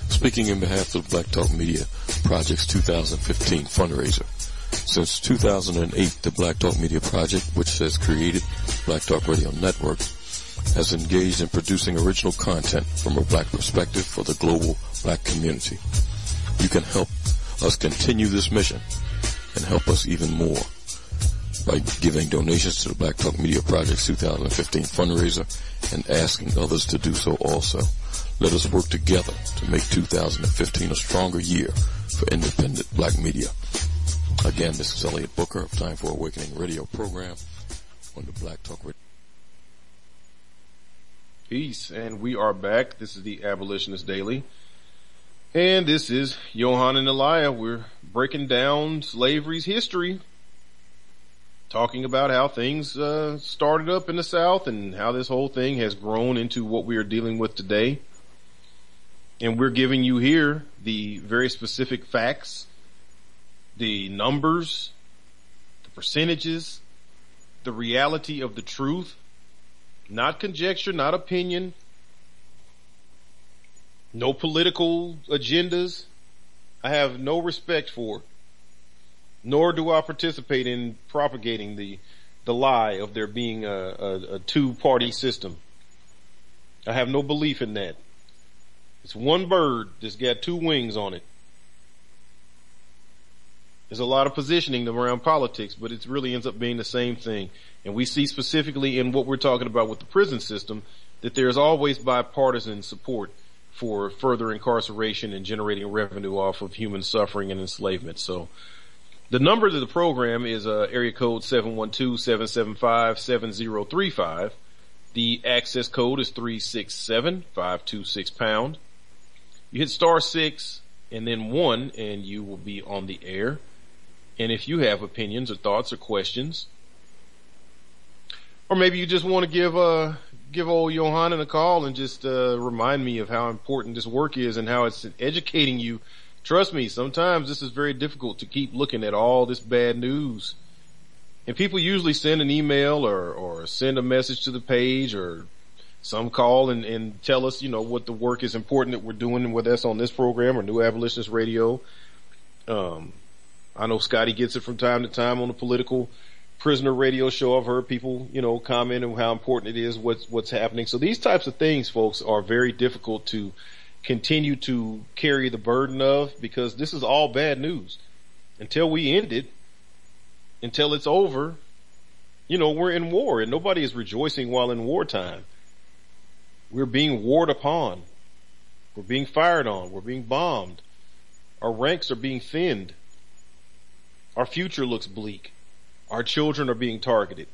Speaking in behalf of the Black Talk Media Project's 2015 fundraiser. Since 2008, the Black Talk Media Project, which has created Black Talk Radio Network, has engaged in producing original content from a black perspective for the global black community. You can help us continue this mission and help us even more by giving donations to the Black Talk Media Project's 2015 fundraiser and asking others to do so also. Let us work together to make 2015 a stronger year for independent black media. Again, this is Elliot Booker of Time for Awakening radio program on the Black Talk Radio. Peace, and we are back. This is the Abolitionist Daily. And this is Johan and Elia. We're breaking down slavery's history, talking about how things uh, started up in the South and how this whole thing has grown into what we are dealing with today. And we're giving you here the very specific facts, the numbers, the percentages, the reality of the truth, not conjecture, not opinion, no political agendas. I have no respect for, nor do I participate in propagating the the lie of there being a, a, a two party system. I have no belief in that. It's one bird that's got two wings on it. There's a lot of positioning around politics, but it really ends up being the same thing. And we see specifically in what we're talking about with the prison system that there's always bipartisan support for further incarceration and generating revenue off of human suffering and enslavement. So the number to the program is uh, area code 712-775-7035. The access code is 367-526 pound. You hit star six and then one and you will be on the air. And if you have opinions or thoughts or questions, or maybe you just want to give uh give old Johanna a call and just uh, remind me of how important this work is and how it's educating you. Trust me, sometimes this is very difficult to keep looking at all this bad news. And people usually send an email or, or send a message to the page or some call and, and tell us, you know, what the work is important that we're doing with us on this program or New Abolitionist Radio. Um, I know Scotty gets it from time to time on the political prisoner radio show. I've heard people, you know, comment on how important it is, what's, what's happening. So these types of things, folks, are very difficult to continue to carry the burden of because this is all bad news. Until we end it, until it's over, you know, we're in war and nobody is rejoicing while in wartime. We're being warred upon. We're being fired on. We're being bombed. Our ranks are being thinned. Our future looks bleak. Our children are being targeted.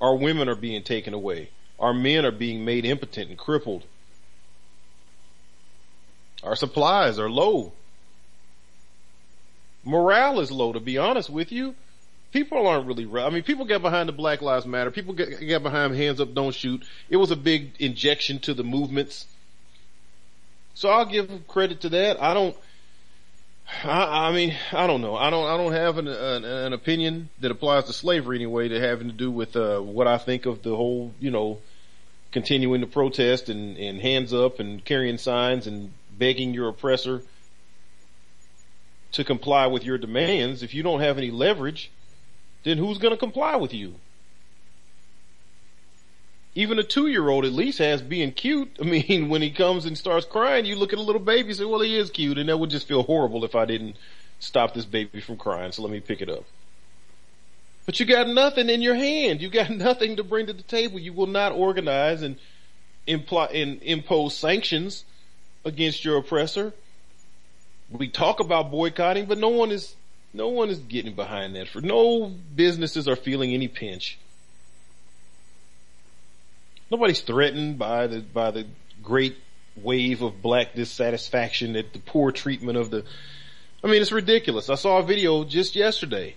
Our women are being taken away. Our men are being made impotent and crippled. Our supplies are low. Morale is low, to be honest with you. People aren't really, I mean, people get behind the Black Lives Matter. People get, get behind hands up, don't shoot. It was a big injection to the movements. So I'll give credit to that. I don't, I, I mean, I don't know. I don't. I don't have an, an, an opinion that applies to slavery anyway. That having to do with uh, what I think of the whole, you know, continuing to protest and, and hands up and carrying signs and begging your oppressor to comply with your demands. If you don't have any leverage, then who's going to comply with you? even a two year old at least has being cute. I mean, when he comes and starts crying, you look at a little baby and say, well, he is cute. And that would just feel horrible if I didn't stop this baby from crying. So let me pick it up. But you got nothing in your hand. You got nothing to bring to the table. You will not organize and imply and impose sanctions against your oppressor. We talk about boycotting, but no one is, no one is getting behind that for no businesses are feeling any pinch. Nobody's threatened by the by the great wave of black dissatisfaction at the poor treatment of the. I mean, it's ridiculous. I saw a video just yesterday,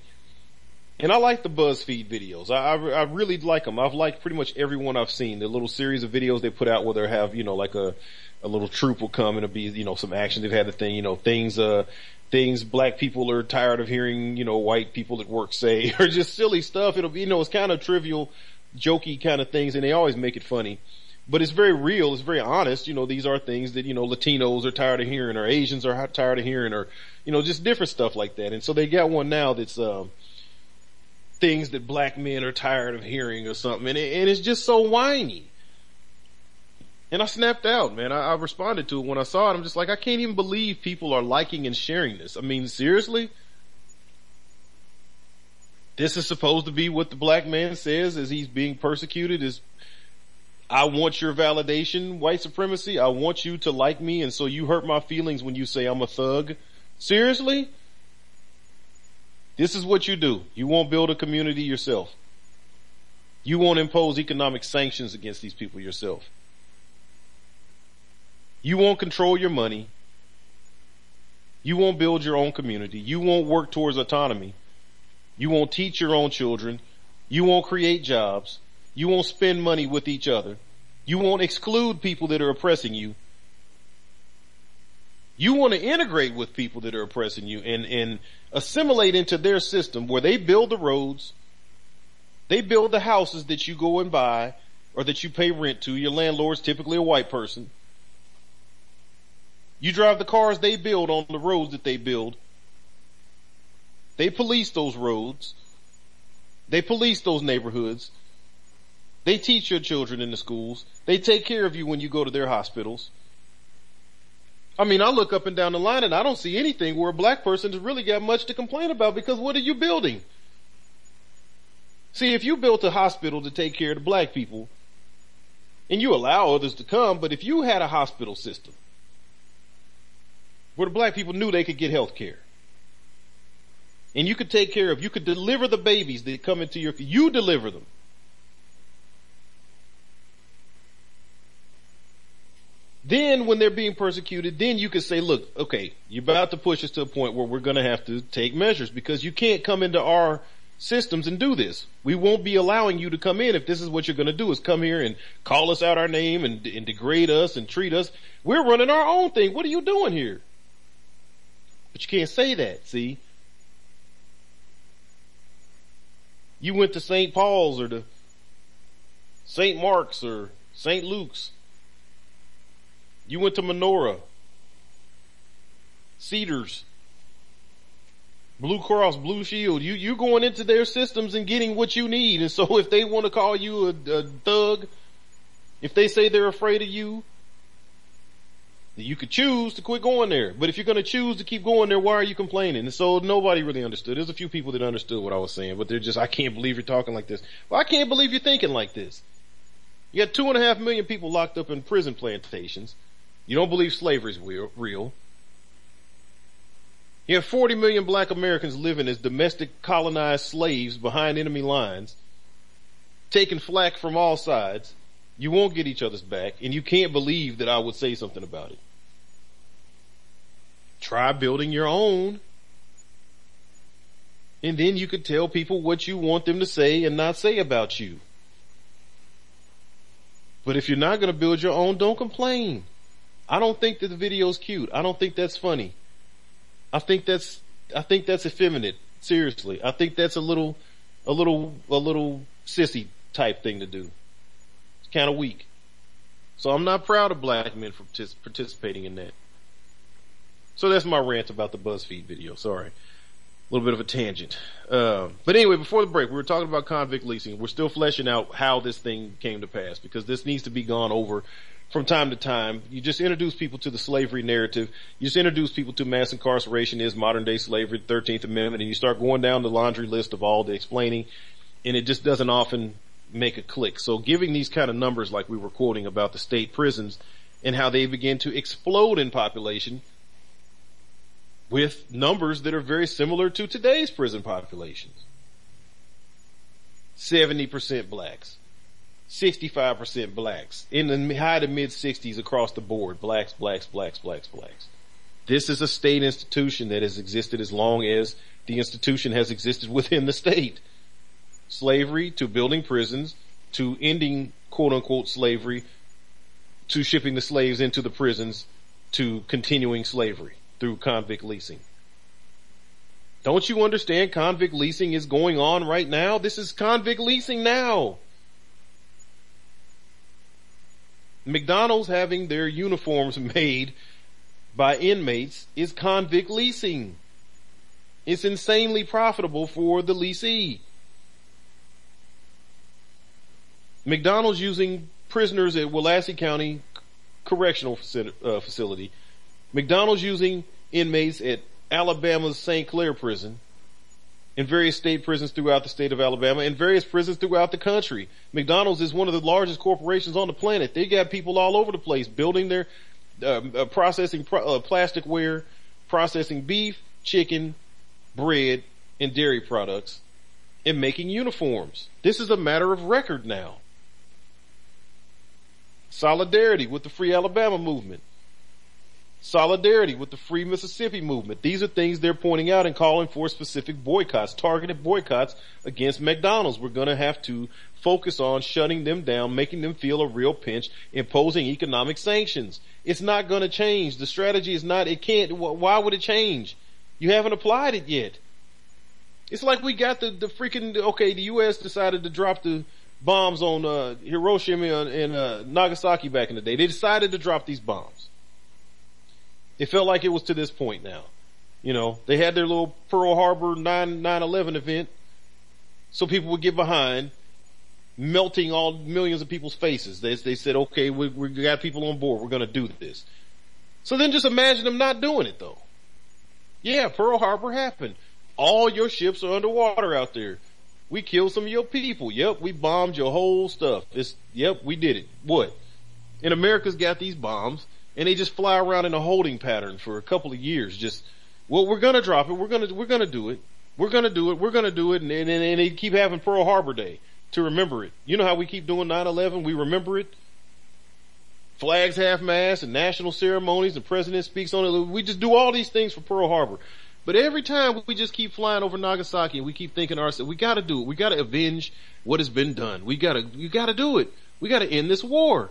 and I like the BuzzFeed videos. I, I, I really like them. I've liked pretty much every one I've seen. The little series of videos they put out where they have you know like a a little troop will come and it'll be you know some action. They've had the thing you know things uh things black people are tired of hearing you know white people at work say or just silly stuff. It'll be you know it's kind of trivial jokey kind of things and they always make it funny. But it's very real. It's very honest. You know, these are things that, you know, Latinos are tired of hearing or Asians are tired of hearing or, you know, just different stuff like that. And so they got one now that's, um, things that black men are tired of hearing or something. And, it, and it's just so whiny. And I snapped out, man. I, I responded to it when I saw it. I'm just like, I can't even believe people are liking and sharing this. I mean, seriously? This is supposed to be what the black man says as he's being persecuted is I want your validation, white supremacy. I want you to like me and so you hurt my feelings when you say I'm a thug. Seriously? This is what you do. You won't build a community yourself. You won't impose economic sanctions against these people yourself. You won't control your money. You won't build your own community. You won't work towards autonomy. You won't teach your own children. You won't create jobs. You won't spend money with each other. You won't exclude people that are oppressing you. You want to integrate with people that are oppressing you and, and assimilate into their system where they build the roads, they build the houses that you go and buy or that you pay rent to. Your landlord's typically a white person. You drive the cars they build on the roads that they build. They police those roads. They police those neighborhoods. They teach your children in the schools. They take care of you when you go to their hospitals. I mean, I look up and down the line and I don't see anything where a black person has really got much to complain about because what are you building? See, if you built a hospital to take care of the black people and you allow others to come, but if you had a hospital system where the black people knew they could get health care and you could take care of, you could deliver the babies that come into your, you deliver them. Then when they're being persecuted, then you can say, look, okay, you're about to push us to a point where we're going to have to take measures because you can't come into our systems and do this. We won't be allowing you to come in if this is what you're going to do is come here and call us out our name and, and degrade us and treat us. We're running our own thing. What are you doing here? But you can't say that, see? You went to St. Paul's or to St. Mark's or St. Luke's you went to Menorah, Cedars, Blue Cross, Blue Shield. You, you going into their systems and getting what you need. And so if they want to call you a, a thug, if they say they're afraid of you, you could choose to quit going there. But if you're going to choose to keep going there, why are you complaining? And so nobody really understood. There's a few people that understood what I was saying, but they're just, I can't believe you're talking like this. Well, I can't believe you're thinking like this. You got two and a half million people locked up in prison plantations. You don't believe slavery is real. You have 40 million black Americans living as domestic colonized slaves behind enemy lines, taking flack from all sides. You won't get each other's back, and you can't believe that I would say something about it. Try building your own. And then you could tell people what you want them to say and not say about you. But if you're not going to build your own, don't complain. I don't think that the video is cute. I don't think that's funny. I think that's, I think that's effeminate. Seriously. I think that's a little, a little, a little sissy type thing to do. It's kind of weak. So I'm not proud of black men for participating in that. So that's my rant about the BuzzFeed video. Sorry. A little bit of a tangent. Uh, but anyway, before the break, we were talking about convict leasing. We're still fleshing out how this thing came to pass because this needs to be gone over from time to time. You just introduce people to the slavery narrative. You just introduce people to mass incarceration is modern day slavery, 13th Amendment, and you start going down the laundry list of all the explaining, and it just doesn't often make a click. So giving these kind of numbers like we were quoting about the state prisons and how they begin to explode in population with numbers that are very similar to today's prison populations. 70% blacks, 65% blacks. In the high to mid 60s across the board. Blacks, blacks, blacks, blacks, blacks. This is a state institution that has existed as long as the institution has existed within the state. Slavery to building prisons to ending quote unquote slavery to shipping the slaves into the prisons to continuing slavery through convict leasing. Don't you understand convict leasing is going on right now? This is convict leasing now. McDonald's having their uniforms made by inmates is convict leasing. It's insanely profitable for the leasee. McDonald's using prisoners at Willacy County correctional uh, facility. McDonald's using inmates at Alabama's St. Clair prison in various state prisons throughout the state of Alabama and various prisons throughout the country. McDonald's is one of the largest corporations on the planet. They got people all over the place building their, uh, uh, processing pro- uh, plasticware, processing beef, chicken, bread, and dairy products, and making uniforms. This is a matter of record now. Solidarity with the Free Alabama movement solidarity with the Free Mississippi movement. These are things they're pointing out and calling for specific boycotts, targeted boycotts against McDonald's. We're going to have to focus on shutting them down, making them feel a real pinch, imposing economic sanctions. It's not going to change. The strategy is not, it can't, why would it change? You haven't applied it yet. It's like we got the, the freaking, okay, the U.S. decided to drop the bombs on, uh, Hiroshima and, uh, Nagasaki back in the day. They decided to drop these bombs. It felt like it was to this point now. You know, they had their little Pearl Harbor 9, 9-11 event so people would get behind melting all millions of people's faces. They, they said, okay, we, we got people on board. We're going to do this. So then just imagine them not doing it though. Yeah, Pearl Harbor happened. All your ships are underwater out there. We killed some of your people. Yep, we bombed your whole stuff. It's, yep, we did it. What? And America's got these bombs and they just fly around in a holding pattern for a couple of years. Just, well, we're gonna drop it. We're gonna, we're gonna do it. We're gonna do it. We're gonna do it. And, and, and they keep having Pearl Harbor Day to remember it. You know how we keep doing 9-11? We remember it. Flags half mast and national ceremonies. The president speaks on it. We just do all these things for Pearl Harbor. But every time we just keep flying over Nagasaki and we keep thinking ourselves, we gotta do it. We gotta avenge what has been done. We gotta, we gotta do it. We gotta end this war.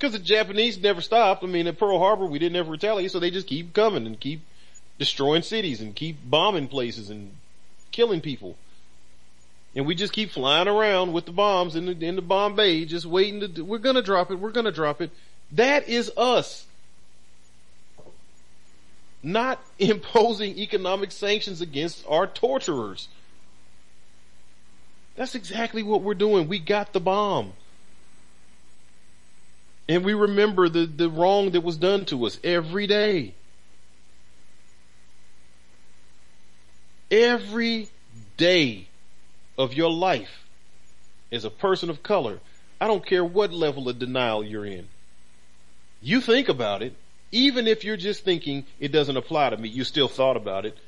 Because the Japanese never stopped. I mean, at Pearl Harbor, we didn't ever retaliate, so they just keep coming and keep destroying cities and keep bombing places and killing people. And we just keep flying around with the bombs in the, in the bomb bay, just waiting to, we're gonna drop it, we're gonna drop it. That is us. Not imposing economic sanctions against our torturers. That's exactly what we're doing. We got the bomb. And we remember the, the wrong that was done to us every day. Every day of your life as a person of color, I don't care what level of denial you're in. You think about it, even if you're just thinking it doesn't apply to me, you still thought about it.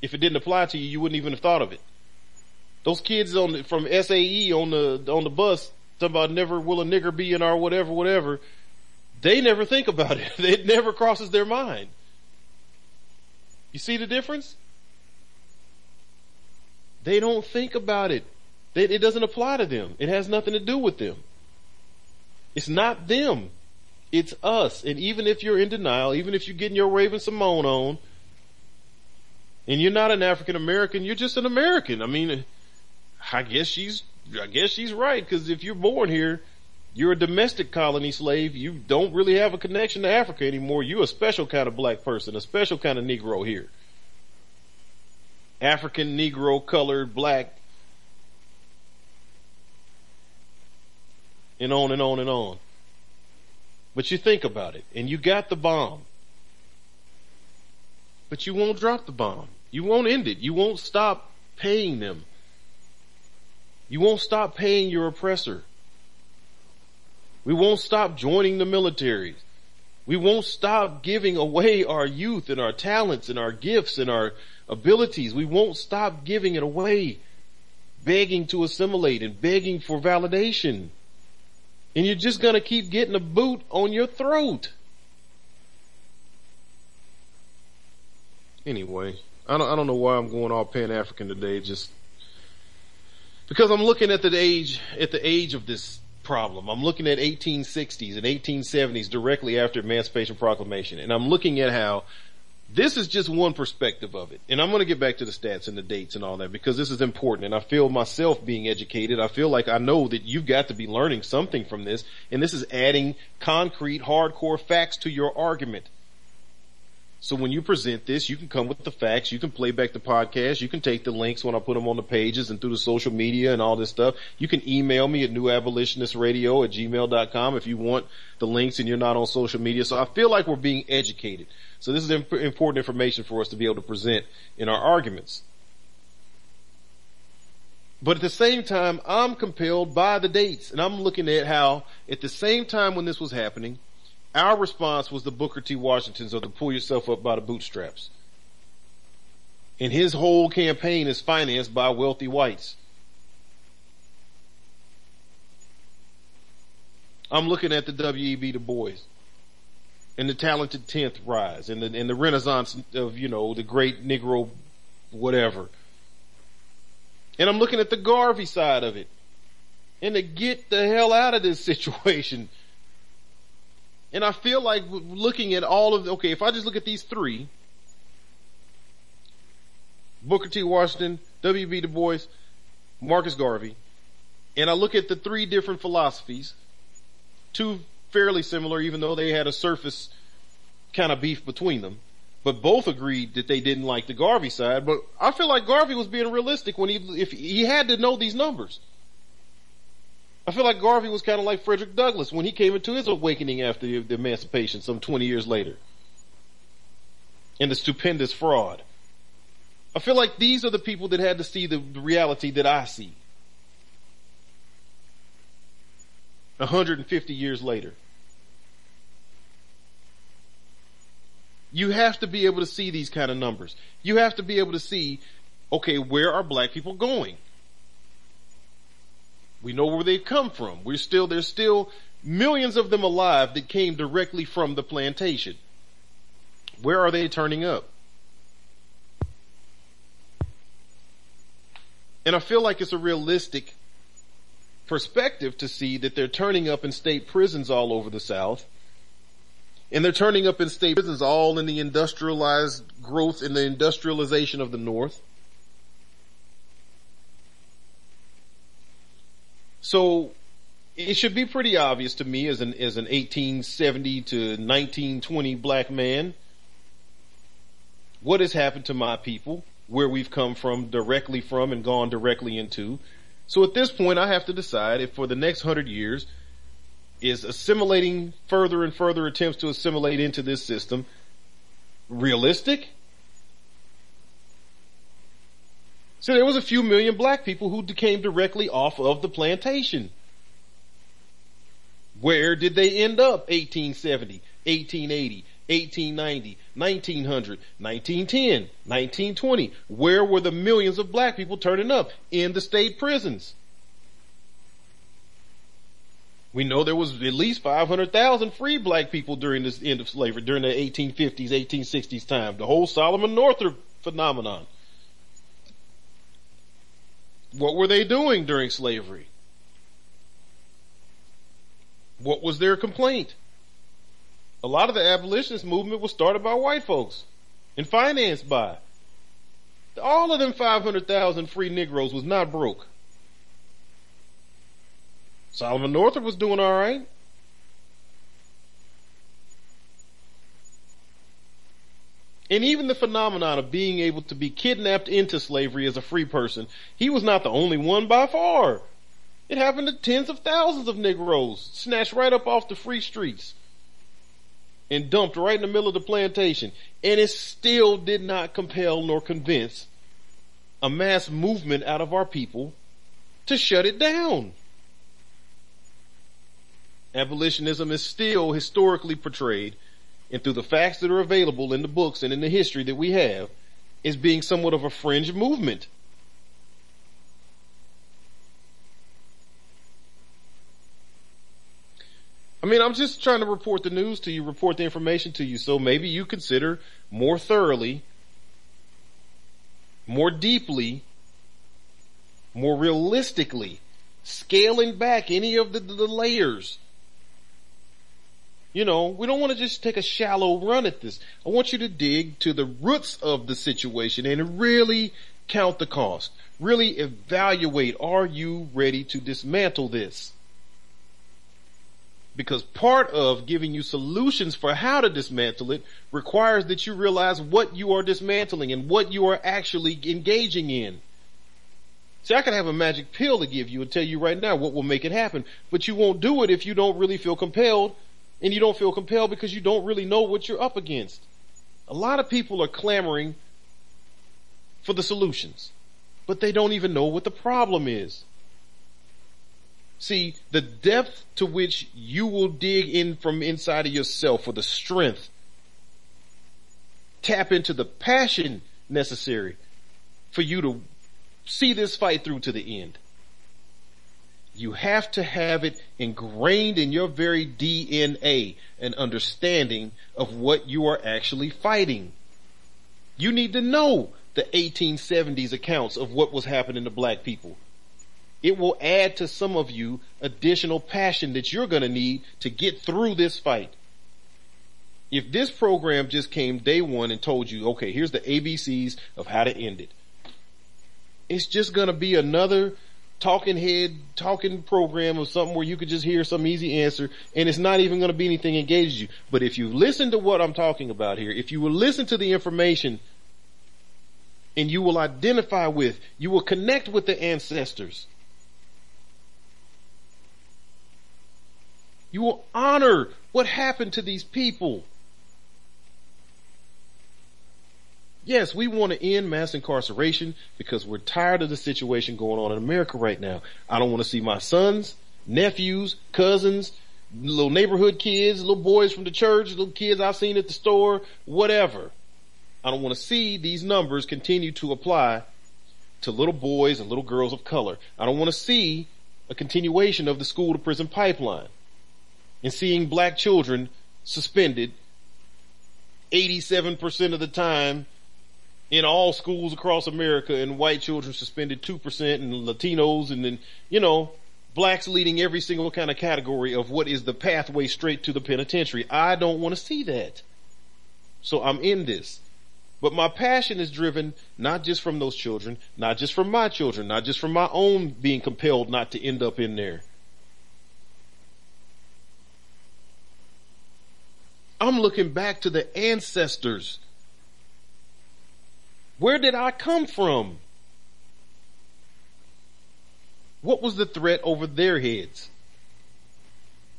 If it didn't apply to you, you wouldn't even have thought of it. Those kids on the, from SAE on the on the bus about never will a nigger be in our whatever, whatever. They never think about it. It never crosses their mind. You see the difference? They don't think about it. it doesn't apply to them. It has nothing to do with them. It's not them. It's us. And even if you're in denial, even if you're getting your Raven-Symoné on, and you're not an African American, you're just an American. I mean, I guess she's I guess she's right because if you're born here, you're a domestic colony slave. You don't really have a connection to Africa anymore. You're a special kind of black person, a special kind of Negro here. African, Negro, colored, black, and on and on and on. But you think about it, and you got the bomb. But you won't drop the bomb. You won't end it. You won't stop paying them. You won't stop paying your oppressor. We won't stop joining the military. We won't stop giving away our youth and our talents and our gifts and our abilities. We won't stop giving it away, begging to assimilate and begging for validation. And you're just gonna keep getting a boot on your throat. Anyway, I don't, I don't know why I'm going all Pan-African today. Just because I'm looking at the age, at the age of this problem. I'm looking at 1860s and 1870s directly after Emancipation Proclamation, and I'm looking at how this is just one perspective of it. And I'm going to get back to the stats and the dates and all that because this is important. And I feel myself being educated. I feel like I know that you've got to be learning something from this. And this is adding concrete, hardcore facts to your argument. So when you present this, you can come with the facts, you can play back the podcast, you can take the links when I put them on the pages and through the social media and all this stuff. You can email me at newabolitionist.radio at gmail.com if you want the links and you're not on social media. So I feel like we're being educated. So this is important information for us to be able to present in our arguments. But at the same time, I'm compelled by the dates and I'm looking at how at the same time when this was happening, our response was the Booker T. Washingtons of the pull yourself up by the bootstraps. And his whole campaign is financed by wealthy whites. I'm looking at the W.E.B. Du Bois and the talented 10th rise and the, and the renaissance of, you know, the great Negro whatever. And I'm looking at the Garvey side of it. And to get the hell out of this situation and I feel like looking at all of, okay, if I just look at these three, Booker T. Washington, W.B. Du Bois, Marcus Garvey, and I look at the three different philosophies, two fairly similar, even though they had a surface kind of beef between them, but both agreed that they didn't like the Garvey side, but I feel like Garvey was being realistic when he, if he had to know these numbers. I feel like Garvey was kind of like Frederick Douglass when he came into his awakening after the, the emancipation some 20 years later. And the stupendous fraud. I feel like these are the people that had to see the, the reality that I see. 150 years later. You have to be able to see these kind of numbers. You have to be able to see, okay, where are black people going? We know where they've come from. We're still, there's still millions of them alive that came directly from the plantation. Where are they turning up? And I feel like it's a realistic perspective to see that they're turning up in state prisons all over the South. And they're turning up in state prisons all in the industrialized growth in the industrialization of the North. So it should be pretty obvious to me as an as an 1870 to 1920 black man what has happened to my people, where we've come from directly from and gone directly into. So at this point I have to decide if for the next 100 years is assimilating further and further attempts to assimilate into this system realistic So there was a few million black people who came directly off of the plantation. Where did they end up? 1870, 1880, 1890, 1900, 1910, 1920. Where were the millions of black people turning up? In the state prisons. We know there was at least 500,000 free black people during this end of slavery, during the 1850s, 1860s time. The whole Solomon Northup phenomenon. What were they doing during slavery? What was their complaint? A lot of the abolitionist movement was started by white folks and financed by. All of them 500,000 free Negroes was not broke. Solomon Northup was doing alright. And even the phenomenon of being able to be kidnapped into slavery as a free person, he was not the only one by far. It happened to tens of thousands of Negroes, snatched right up off the free streets and dumped right in the middle of the plantation. And it still did not compel nor convince a mass movement out of our people to shut it down. Abolitionism is still historically portrayed and through the facts that are available in the books and in the history that we have is being somewhat of a fringe movement. I mean, I'm just trying to report the news to you, report the information to you, so maybe you consider more thoroughly, more deeply, more realistically, scaling back any of the, the layers you know, we don't want to just take a shallow run at this. I want you to dig to the roots of the situation and really count the cost. Really evaluate, are you ready to dismantle this? Because part of giving you solutions for how to dismantle it requires that you realize what you are dismantling and what you are actually engaging in. See, I could have a magic pill to give you and tell you right now what will make it happen, but you won't do it if you don't really feel compelled, and you don't feel compelled because you don't really know what you're up against. A lot of people are clamoring for the solutions, but they don't even know what the problem is. See, the depth to which you will dig in from inside of yourself for the strength, tap into the passion necessary for you to see this fight through to the end. You have to have it ingrained in your very DNA, an understanding of what you are actually fighting. You need to know the 1870s accounts of what was happening to black people. It will add to some of you additional passion that you're going to need to get through this fight. If this program just came day one and told you, okay, here's the ABCs of how to end it it's just going to be another talking head talking program or something where you could just hear some easy answer and it's not even going to be anything engaged you. But if you listen to what I'm talking about here, if you will listen to the information and you will identify with, you will connect with the ancestors. You will honor what happened to these people. Yes, we want to end mass incarceration because we're tired of the situation going on in America right now. I don't want to see my sons, nephews, cousins, little neighborhood kids, little boys from the church, little kids I've seen at the store, whatever. I don't want to see these numbers continue to apply to little boys and little girls of color. I don't want to see a continuation of the school to prison pipeline and seeing black children suspended 87% of the time in all schools across America and white children suspended 2% and Latinos and then, you know, blacks leading every single kind of category of what is the pathway straight to the penitentiary. I don't want to see that. So I'm in this. But my passion is driven not just from those children, not just from my children, not just from my own being compelled not to end up in there. I'm looking back to the ancestors where did I come from? What was the threat over their heads?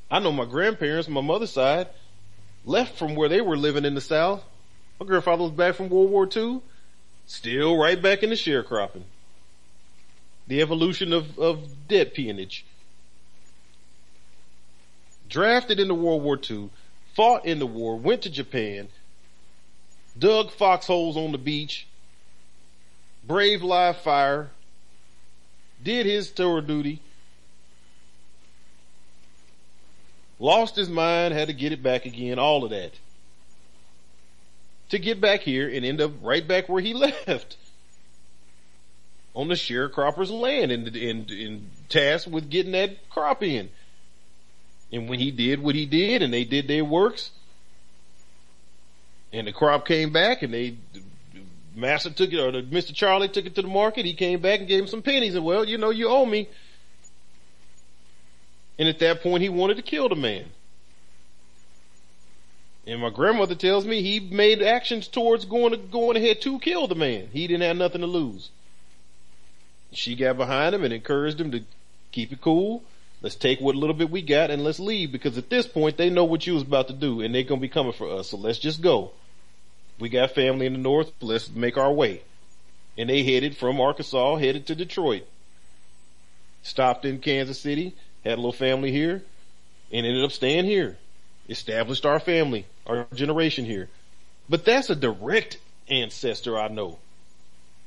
I know my grandparents, my mother's side, left from where they were living in the South. My grandfather was back from World War II, still right back in the sharecropping. The evolution of, of debt peonage. Drafted into World War II, fought in the war, went to Japan, dug foxholes on the beach, brave live fire, did his tour duty, lost his mind, had to get it back again, all of that. To get back here and end up right back where he left. On the sharecropper's land and, and, and tasked with getting that crop in. And when he did what he did and they did their works, and the crop came back and they Master took it, or the, Mr. Charlie took it to the market. He came back and gave him some pennies and well, you know, you owe me. And at that point he wanted to kill the man. And my grandmother tells me he made actions towards going to, going ahead to kill the man. He didn't have nothing to lose. She got behind him and encouraged him to keep it cool. Let's take what little bit we got and let's leave because at this point they know what you was about to do and they're going to be coming for us. So let's just go. We got family in the north. Let's make our way. And they headed from Arkansas, headed to Detroit. Stopped in Kansas City, had a little family here, and ended up staying here. Established our family, our generation here. But that's a direct ancestor I know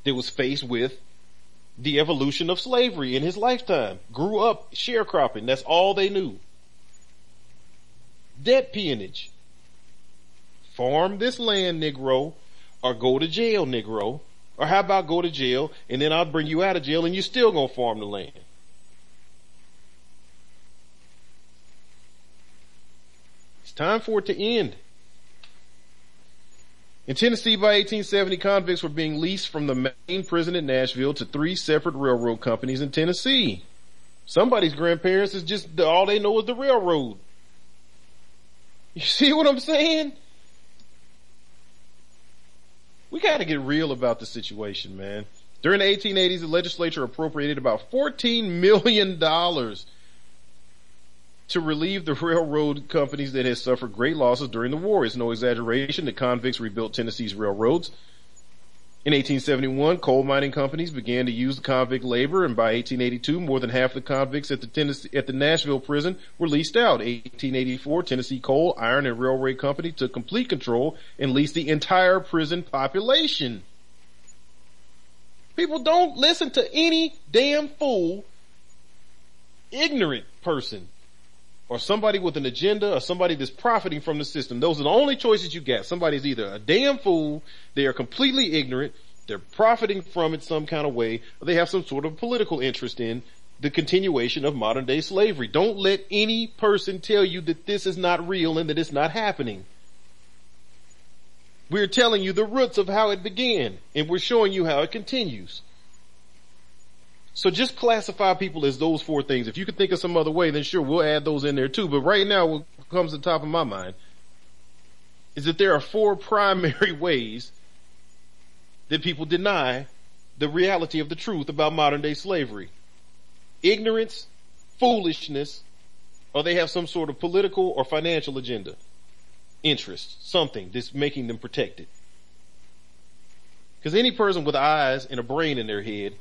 that was faced with the evolution of slavery in his lifetime. Grew up sharecropping. That's all they knew. Debt peonage farm this land, Negro, or go to jail, Negro. Or how about go to jail and then I'll bring you out of jail and you're still gonna farm the land. It's time for it to end. In Tennessee by 1870, convicts were being leased from the main prison in Nashville to three separate railroad companies in Tennessee. Somebody's grandparents is just, all they know is the railroad. You see what I'm saying? We gotta get real about the situation, man. During the 1880s, the legislature appropriated about $14 million to relieve the railroad companies that had suffered great losses during the war. It's no exaggeration that convicts rebuilt Tennessee's railroads. In 1871, coal mining companies began to use convict labor, and by 1882, more than half the convicts at the Tennessee, at the Nashville prison were leased out. 1884, Tennessee Coal, Iron, and Railway Company took complete control and leased the entire prison population. People don't listen to any damn fool, ignorant person or somebody with an agenda or somebody that's profiting from the system. Those are the only choices you get. Somebody's either a damn fool, they are completely ignorant, they're profiting from it some kind of way, or they have some sort of political interest in the continuation of modern day slavery. Don't let any person tell you that this is not real and that it's not happening. We're telling you the roots of how it began and we're showing you how it continues. So just classify people as those four things. If you could think of some other way, then sure, we'll add those in there too. But right now, what comes to the top of my mind is that there are four primary ways that people deny the reality of the truth about modern day slavery. Ignorance, foolishness, or they have some sort of political or financial agenda, interest, something that's making them protected. Because any person with eyes and a brain in their head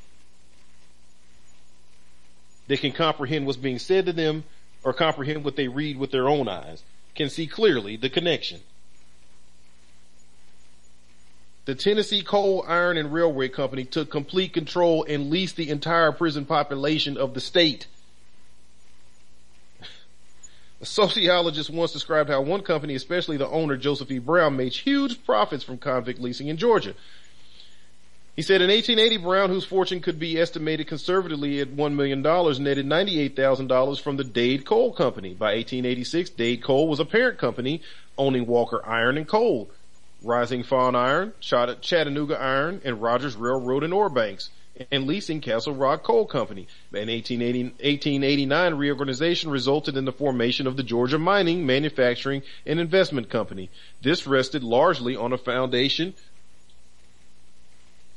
they can comprehend what's being said to them or comprehend what they read with their own eyes, can see clearly the connection. The Tennessee Coal, Iron, and Railway Company took complete control and leased the entire prison population of the state. A sociologist once described how one company, especially the owner Joseph E. Brown, made huge profits from convict leasing in Georgia. He said in 1880, Brown, whose fortune could be estimated conservatively at $1 million, netted $98,000 from the Dade Coal Company. By 1886, Dade Coal was a parent company owning Walker Iron and Coal, Rising Fawn Iron, Chattanooga Iron, and Rogers Railroad and Ore Banks, and leasing Castle Rock Coal Company. In 1889, reorganization resulted in the formation of the Georgia Mining, Manufacturing, and Investment Company. This rested largely on a foundation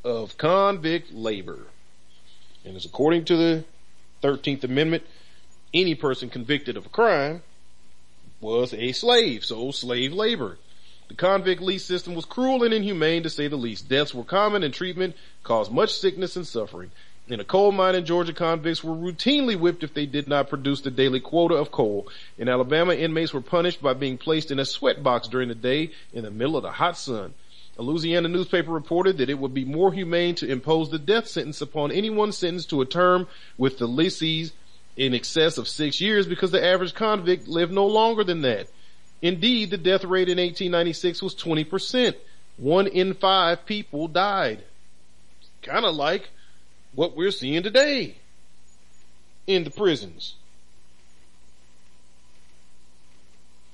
of convict labor. And as according to the 13th Amendment, any person convicted of a crime was a slave, so slave labor. The convict lease system was cruel and inhumane to say the least. Deaths were common and treatment caused much sickness and suffering. In a coal mine in Georgia, convicts were routinely whipped if they did not produce the daily quota of coal. In Alabama, inmates were punished by being placed in a sweat box during the day in the middle of the hot sun. A Louisiana newspaper reported that it would be more humane to impose the death sentence upon anyone sentenced to a term with the lessees in excess of six years because the average convict lived no longer than that. Indeed, the death rate in 1896 was 20%. One in five people died. Kind of like what we're seeing today in the prisons.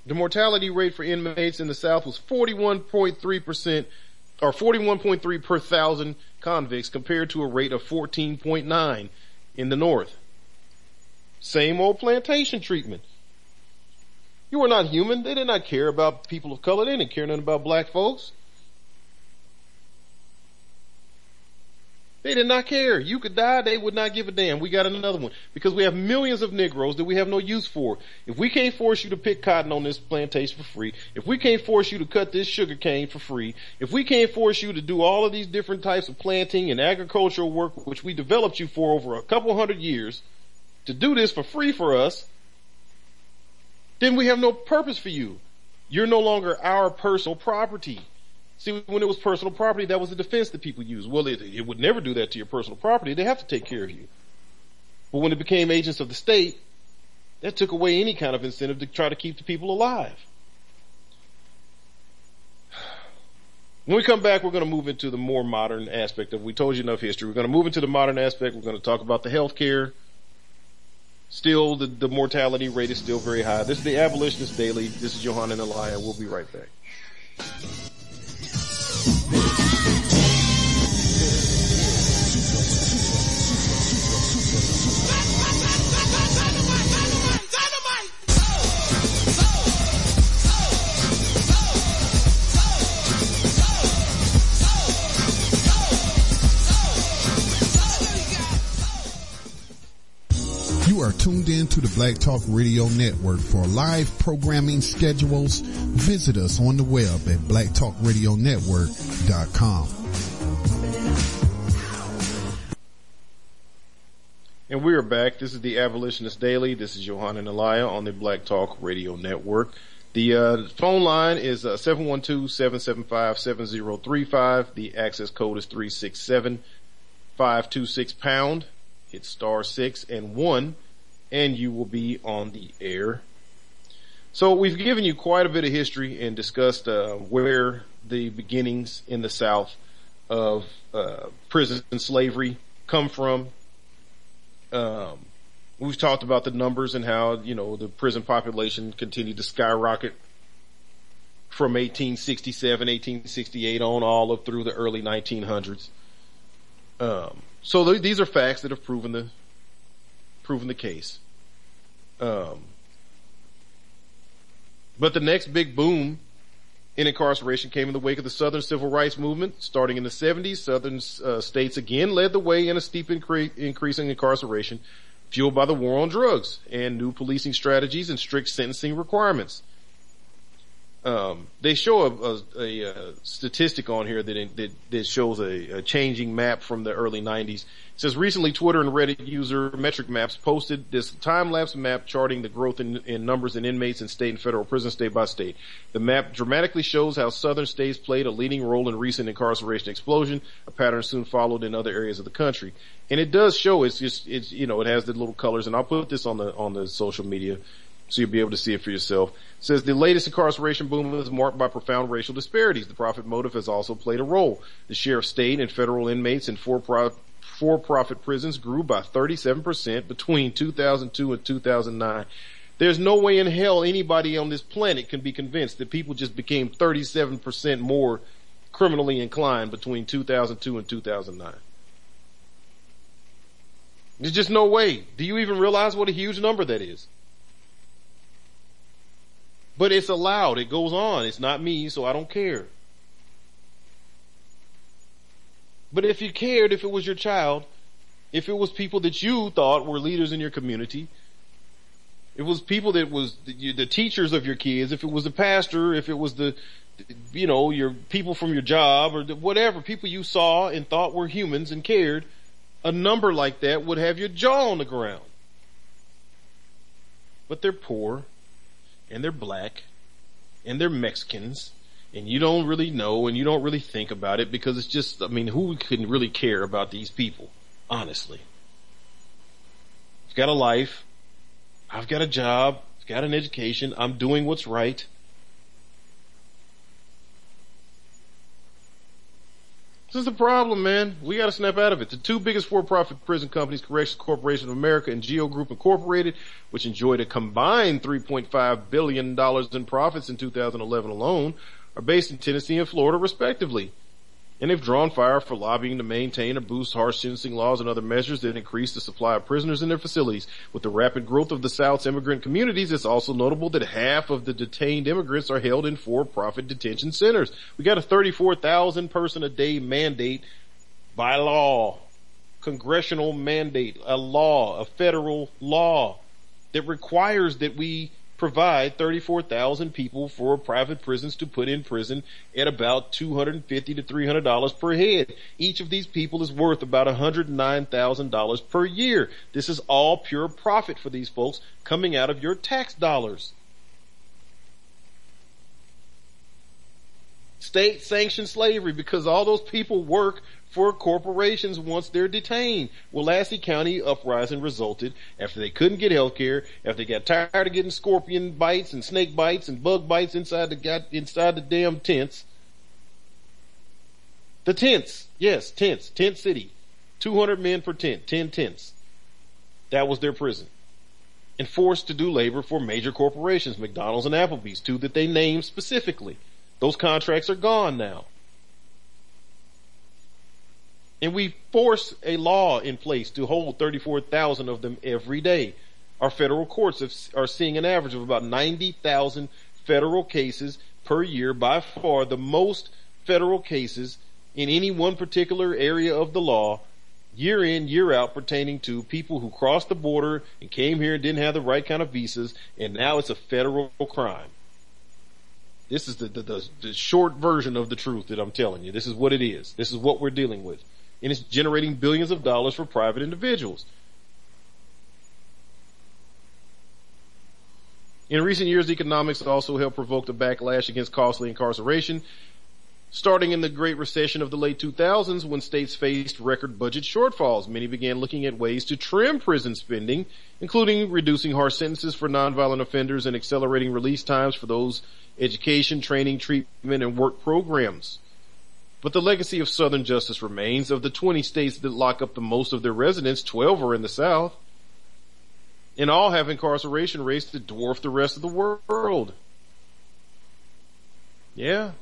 The mortality rate for inmates in the South was 41.3% or 41.3 per thousand convicts compared to a rate of 14.9 in the North. Same old plantation treatment. You were not human. They did not care about people of color. They didn't care nothing about black folks. They did not care. You could die, they would not give a damn. We got another one. Because we have millions of Negroes that we have no use for. If we can't force you to pick cotton on this plantation for free, if we can't force you to cut this sugar cane for free, if we can't force you to do all of these different types of planting and agricultural work, which we developed you for over a couple hundred years, to do this for free for us, then we have no purpose for you. You're no longer our personal property. See, when it was personal property, that was the defense that people used. Well, it, it would never do that to your personal property. They have to take care of you. But when it became agents of the state, that took away any kind of incentive to try to keep the people alive. When we come back, we're going to move into the more modern aspect of, we told you enough history. We're going to move into the modern aspect. We're going to talk about the health care. Still, the, the mortality rate is still very high. This is the Abolitionist Daily. This is Johanna and Elia. We'll be right back. Peace. You are tuned in to the Black Talk Radio Network. For live programming schedules, visit us on the web at blacktalkradionetwork.com. And we are back. This is the Abolitionist Daily. This is Johanna Elia on the Black Talk Radio Network. The uh, phone line is uh, 712-775-7035. The access code is 367-526 pound. Hit star six and one and you will be on the air. So we've given you quite a bit of history and discussed uh, where the beginnings in the South of uh, prison and slavery come from um, we've talked about the numbers and how, you know, the prison population continued to skyrocket from 1867, 1868 on all up through the early 1900s. Um, so th- these are facts that have proven the, proven the case. Um, but the next big boom in incarceration came in the wake of the Southern Civil Rights Movement. Starting in the 70s, Southern uh, states again led the way in a steep incre- increase in incarceration, fueled by the war on drugs and new policing strategies and strict sentencing requirements. Um, they show a, a, a, a, statistic on here that, that, that shows a, changing map from the early 90s it says recently Twitter and Reddit user Metric Maps posted this time-lapse map charting the growth in, in numbers in inmates in state and federal prison state by state. The map dramatically shows how southern states played a leading role in recent incarceration explosion, a pattern soon followed in other areas of the country. And it does show it's just, it's, you know, it has the little colors and I'll put this on the, on the social media so you'll be able to see it for yourself. It says the latest incarceration boom is marked by profound racial disparities. The profit motive has also played a role. The share of state and federal inmates in for for-profit prisons grew by 37% between 2002 and 2009. There's no way in hell anybody on this planet can be convinced that people just became 37% more criminally inclined between 2002 and 2009. There's just no way. Do you even realize what a huge number that is? But it's allowed. It goes on. It's not me, so I don't care. But if you cared, if it was your child, if it was people that you thought were leaders in your community, it was people that was the, the teachers of your kids, if it was the pastor, if it was the, you know, your people from your job or whatever, people you saw and thought were humans and cared, a number like that would have your jaw on the ground. But they're poor and they're black and they're Mexicans and you don't really know and you don't really think about it because it's just, I mean, who can really care about these people? Honestly. I've got a life. I've got a job. I've got an education. I'm doing what's right. This is the problem, man. We gotta snap out of it. The two biggest for-profit prison companies, Corrections Corporation of America and Geo Group Incorporated, which enjoyed a combined $3.5 billion in profits in 2011 alone, are based in Tennessee and Florida respectively. And they've drawn fire for lobbying to maintain or boost harsh sentencing laws and other measures that increase the supply of prisoners in their facilities. With the rapid growth of the South's immigrant communities, it's also notable that half of the detained immigrants are held in for-profit detention centers. We got a 34,000 person a day mandate by law, congressional mandate, a law, a federal law that requires that we provide 34,000 people for private prisons to put in prison at about 250 to $300 per head. Each of these people is worth about $109,000 per year. This is all pure profit for these folks coming out of your tax dollars. State sanctioned slavery because all those people work for corporations once they're detained. Willacy County uprising resulted after they couldn't get health care, after they got tired of getting scorpion bites and snake bites and bug bites inside the inside the damn tents. The tents, yes, tents, tent city. 200 men per tent, 10 tents. That was their prison. And forced to do labor for major corporations, McDonald's and Applebee's, two that they named specifically. Those contracts are gone now and we force a law in place to hold 34,000 of them every day. Our federal courts have, are seeing an average of about 90,000 federal cases per year, by far the most federal cases in any one particular area of the law year in, year out pertaining to people who crossed the border and came here and didn't have the right kind of visas, and now it's a federal crime. This is the, the, the, the short version of the truth that I'm telling you. This is what it is. This is what we're dealing with. And it's generating billions of dollars for private individuals. In recent years, economics also helped provoke the backlash against costly incarceration Starting in the Great Recession of the late 2000s, when states faced record budget shortfalls, many began looking at ways to trim prison spending, including reducing harsh sentences for nonviolent offenders and accelerating release times for those education, training, treatment, and work programs. But the legacy of Southern justice remains. Of the 20 states that lock up the most of their residents, 12 are in the South. And all have incarceration rates that dwarf the rest of the world. Yeah,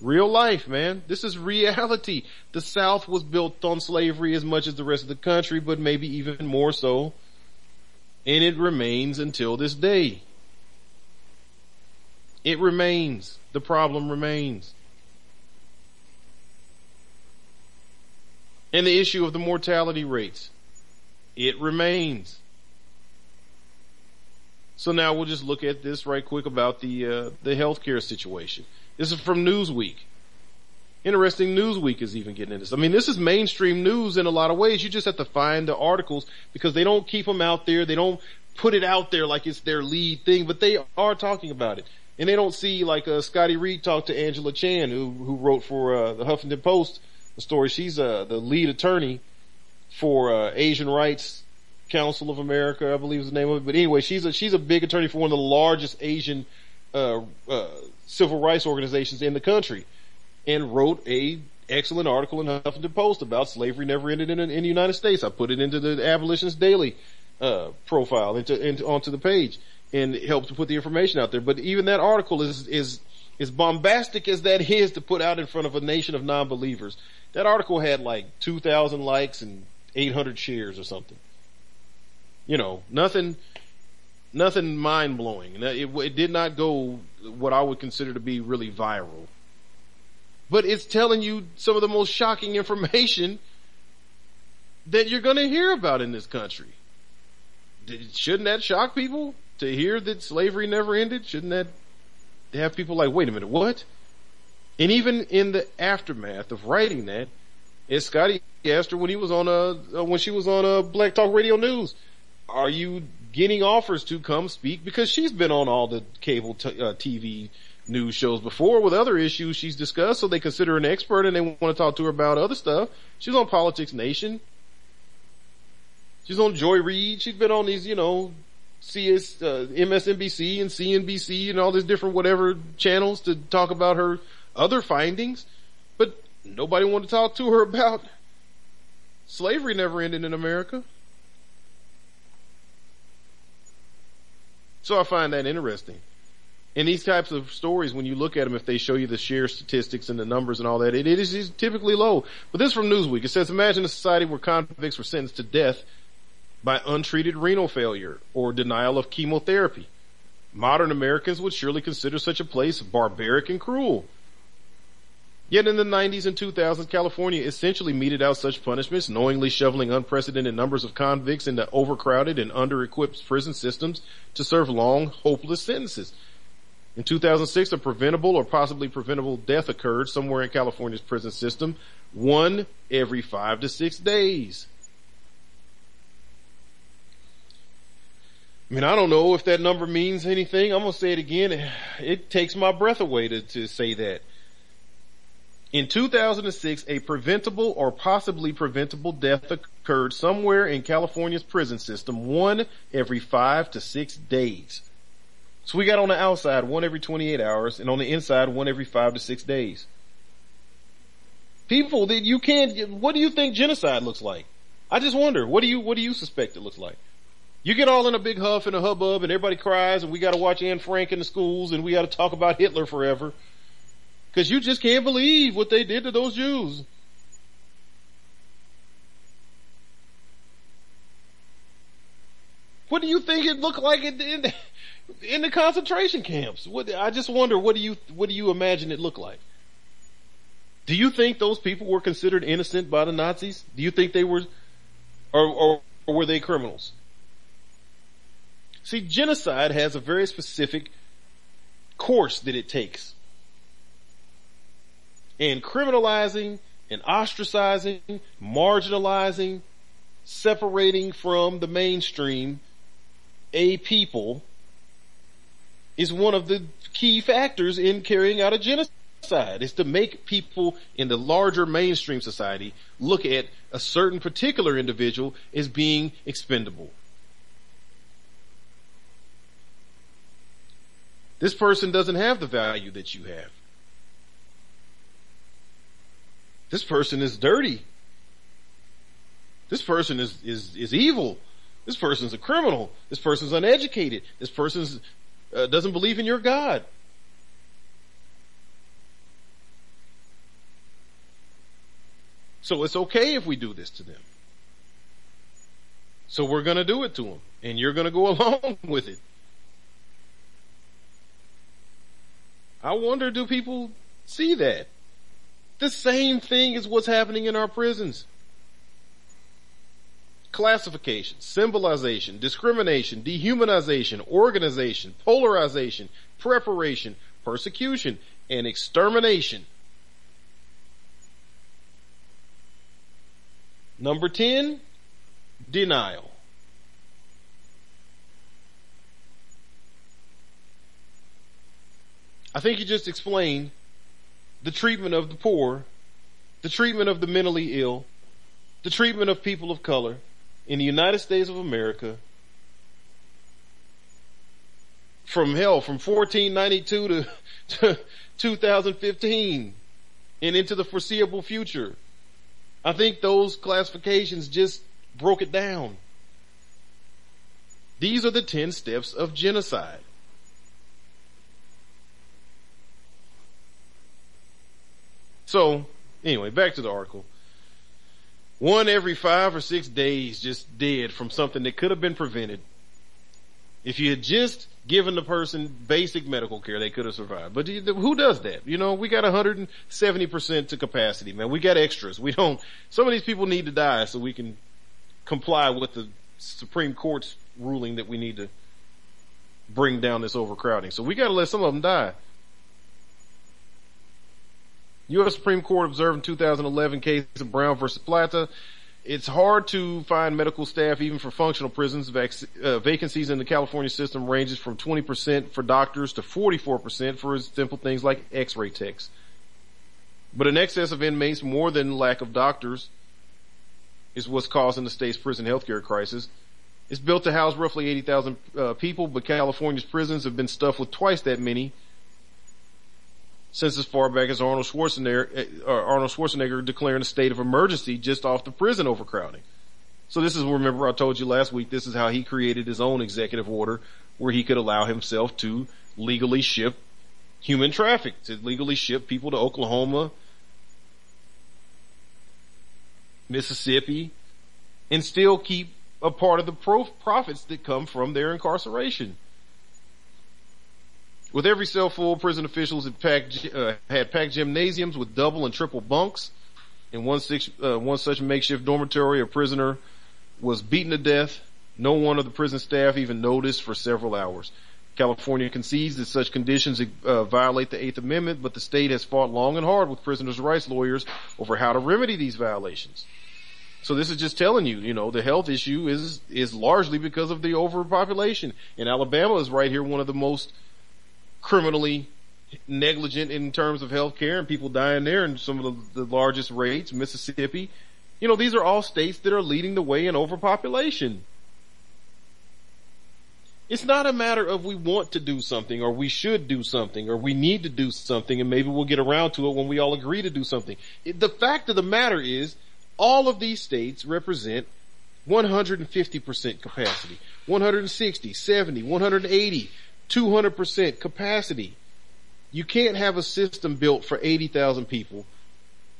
Real life, man. This is reality. The South was built on slavery as much as the rest of the country, but maybe even more so. And it remains until this day. It remains. The problem remains. And the issue of the mortality rates. It remains. So now we'll just look at this right quick about the uh, the healthcare situation. This is from Newsweek. Interesting Newsweek is even getting into this. I mean, this is mainstream news in a lot of ways. You just have to find the articles because they don't keep them out there. They don't put it out there like it's their lead thing, but they are talking about it. And they don't see like uh, Scotty Reed talked to Angela Chan, who who wrote for uh, the Huffington Post the story. She's uh, the lead attorney for uh, Asian Rights Council of America, I believe is the name of it. But anyway, she's a she's a big attorney for one of the largest Asian uh, uh, civil rights organizations in the country, and wrote a excellent article in Huffington Post about slavery never ended in, in the United States. I put it into the Abolitionist Daily uh, profile into, into onto the page and helped to put the information out there. But even that article is is as bombastic as that is to put out in front of a nation of non-believers. That article had like 2,000 likes and 800 shares or something. You know, nothing nothing mind blowing. It, it did not go what I would consider to be really viral. But it's telling you some of the most shocking information that you're going to hear about in this country. Shouldn't that shock people to hear that slavery never ended? Shouldn't that have people like, wait a minute, what? And even in the aftermath of writing that, as Scotty asked her when he was on a, uh, when she was on a Black Talk Radio News, are you getting offers to come speak because she's been on all the cable t- uh, TV news shows before with other issues she's discussed, so they consider her an expert and they want to talk to her about other stuff. She's on Politics Nation. She's on Joy Reid. She's been on these, you know, CS, uh, MSNBC and CNBC and all these different whatever channels to talk about her other findings, but nobody wanted to talk to her about slavery never ended in America. So I find that interesting. In these types of stories, when you look at them, if they show you the share statistics and the numbers and all that, it, it is typically low. But this from Newsweek. It says, imagine a society where convicts were sentenced to death by untreated renal failure or denial of chemotherapy. Modern Americans would surely consider such a place barbaric and cruel. Yet in the 90s and 2000s, California essentially meted out such punishments, knowingly shoveling unprecedented numbers of convicts into overcrowded and under-equipped prison systems to serve long, hopeless sentences. In 2006, a preventable or possibly preventable death occurred somewhere in California's prison system, one every five to six days. I mean, I don't know if that number means anything. I'm going to say it again. It takes my breath away to, to say that. In 2006, a preventable or possibly preventable death occurred somewhere in California's prison system, one every five to six days. So we got on the outside one every 28 hours and on the inside one every five to six days. People that you can't, what do you think genocide looks like? I just wonder, what do you, what do you suspect it looks like? You get all in a big huff and a hubbub and everybody cries and we gotta watch Anne Frank in the schools and we gotta talk about Hitler forever. Cause you just can't believe what they did to those Jews. What do you think it looked like in the, in the concentration camps? What, I just wonder, what do you, what do you imagine it looked like? Do you think those people were considered innocent by the Nazis? Do you think they were, or, or, or were they criminals? See, genocide has a very specific course that it takes. And criminalizing and ostracizing, marginalizing, separating from the mainstream a people is one of the key factors in carrying out a genocide is to make people in the larger mainstream society look at a certain particular individual as being expendable. This person doesn't have the value that you have. This person is dirty. This person is, is, is evil. This person's a criminal. This person's uneducated. This person's uh, doesn't believe in your God. So it's okay if we do this to them. So we're gonna do it to them. And you're gonna go along with it. I wonder do people see that? The same thing is what's happening in our prisons. Classification, symbolization, discrimination, dehumanization, organization, polarization, preparation, persecution, and extermination. Number 10, denial. I think you just explained the treatment of the poor, the treatment of the mentally ill, the treatment of people of color in the United States of America from hell, from 1492 to, to 2015 and into the foreseeable future. I think those classifications just broke it down. These are the 10 steps of genocide. So, anyway, back to the article. One every five or six days just dead from something that could have been prevented. If you had just given the person basic medical care, they could have survived. But who does that? You know, we got 170% to capacity, man. We got extras. We don't, some of these people need to die so we can comply with the Supreme Court's ruling that we need to bring down this overcrowding. So we gotta let some of them die. U.S. Supreme Court observed in 2011 case of Brown versus Plata. It's hard to find medical staff even for functional prisons. Vac- uh, vacancies in the California system ranges from 20% for doctors to 44% for simple things like x-ray techs. But an excess of inmates more than lack of doctors is what's causing the state's prison healthcare crisis. It's built to house roughly 80,000 uh, people, but California's prisons have been stuffed with twice that many since as far back as Arnold Schwarzenegger, uh, Arnold Schwarzenegger declaring a state of emergency just off the prison overcrowding. So this is, remember I told you last week, this is how he created his own executive order where he could allow himself to legally ship human traffic, to legally ship people to Oklahoma, Mississippi, and still keep a part of the profits that come from their incarceration. With every cell full, prison officials had packed, uh, had packed gymnasiums with double and triple bunks. In one, six, uh, one such makeshift dormitory, a prisoner was beaten to death. No one of the prison staff even noticed for several hours. California concedes that such conditions uh, violate the Eighth Amendment, but the state has fought long and hard with prisoners' rights lawyers over how to remedy these violations. So this is just telling you, you know, the health issue is is largely because of the overpopulation. And Alabama is right here one of the most criminally negligent in terms of health care and people dying there and some of the, the largest rates, Mississippi. You know, these are all states that are leading the way in overpopulation. It's not a matter of we want to do something or we should do something or we need to do something and maybe we'll get around to it when we all agree to do something. The fact of the matter is all of these states represent 150% capacity, 160, 70, 180, 200% capacity. You can't have a system built for 80,000 people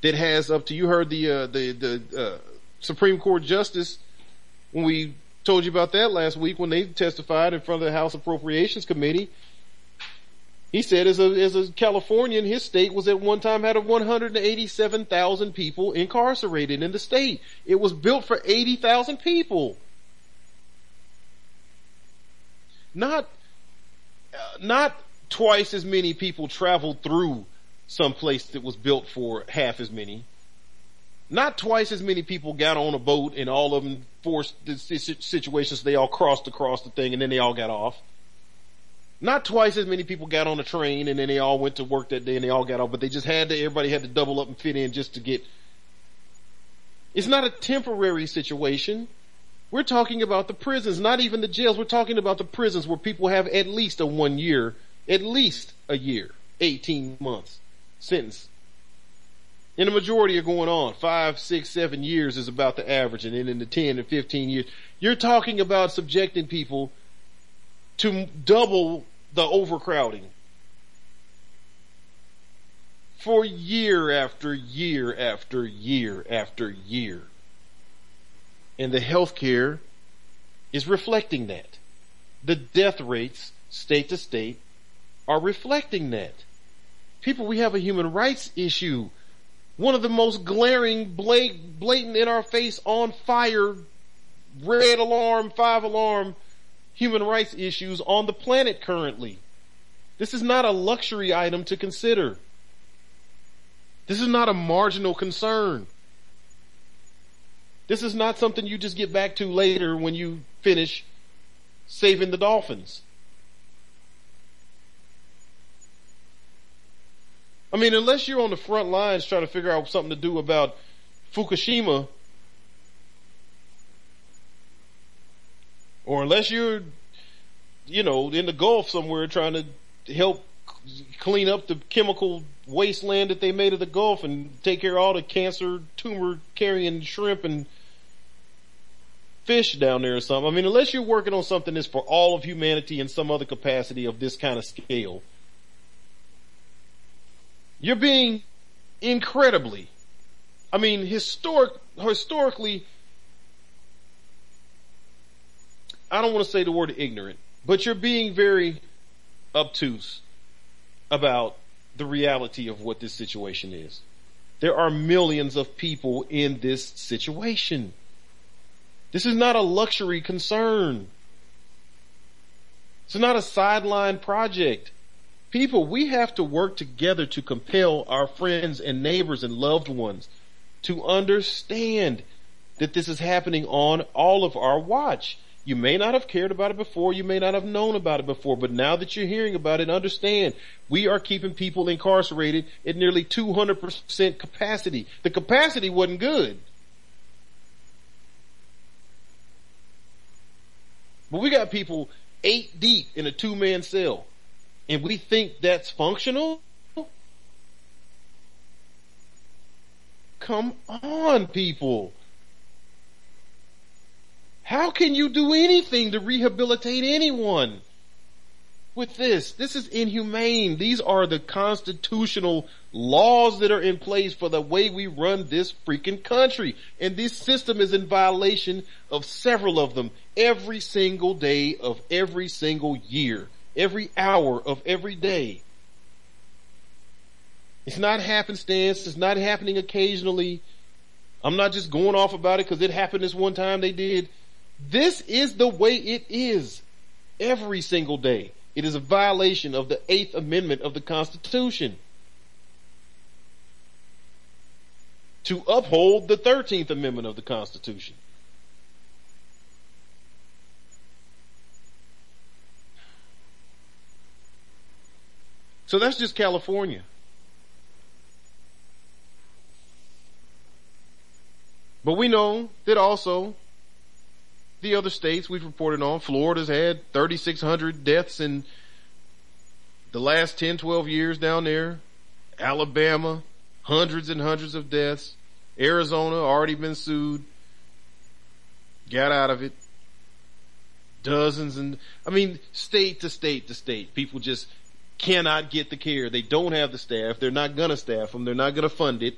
that has up to, you heard the, uh, the, the, uh, Supreme Court Justice when we told you about that last week when they testified in front of the House Appropriations Committee. He said as a, as a Californian, his state was at one time had 187,000 people incarcerated in the state. It was built for 80,000 people. Not, not twice as many people traveled through some place that was built for half as many. Not twice as many people got on a boat and all of them forced the situations. They all crossed across the thing and then they all got off. Not twice as many people got on a train and then they all went to work that day and they all got off, but they just had to, everybody had to double up and fit in just to get. It's not a temporary situation. We're talking about the prisons, not even the jails. We're talking about the prisons where people have at least a one year, at least a year, 18 months sentence. And the majority are going on. Five, six, seven years is about the average. And then in the 10 and 15 years, you're talking about subjecting people to double the overcrowding for year after year after year after year. And the healthcare is reflecting that. The death rates, state to state, are reflecting that. People, we have a human rights issue. One of the most glaring, blatant in our face, on fire, red alarm, five alarm human rights issues on the planet currently. This is not a luxury item to consider. This is not a marginal concern. This is not something you just get back to later when you finish saving the dolphins. I mean, unless you're on the front lines trying to figure out something to do about Fukushima, or unless you're, you know, in the Gulf somewhere trying to help clean up the chemical wasteland that they made of the Gulf and take care of all the cancer, tumor carrying shrimp and fish down there or something. I mean, unless you're working on something that's for all of humanity in some other capacity of this kind of scale, you're being incredibly, I mean, historic, historically, I don't want to say the word ignorant, but you're being very obtuse about the reality of what this situation is. There are millions of people in this situation. This is not a luxury concern. It's not a sideline project. People, we have to work together to compel our friends and neighbors and loved ones to understand that this is happening on all of our watch. You may not have cared about it before. You may not have known about it before, but now that you're hearing about it, understand we are keeping people incarcerated at nearly 200% capacity. The capacity wasn't good. But we got people eight deep in a two man cell and we think that's functional? Come on, people. How can you do anything to rehabilitate anyone with this? This is inhumane. These are the constitutional laws that are in place for the way we run this freaking country. And this system is in violation of several of them every single day of every single year every hour of every day. It's not happenstance. It's not happening occasionally. I'm not just going off about it because it happened this one time they did. This is the way it is every single day. It is a violation of the Eighth Amendment of the Constitution. To uphold the 13th Amendment of the Constitution. So that's just California. But we know that also the other states we've reported on, Florida's had 3,600 deaths in the last 10, 12 years down there. Alabama, hundreds and hundreds of deaths. Arizona already been sued. Got out of it. Dozens and, I mean, state to state to state. People just cannot get the care. They don't have the staff. They're not gonna staff them. They're not gonna fund it.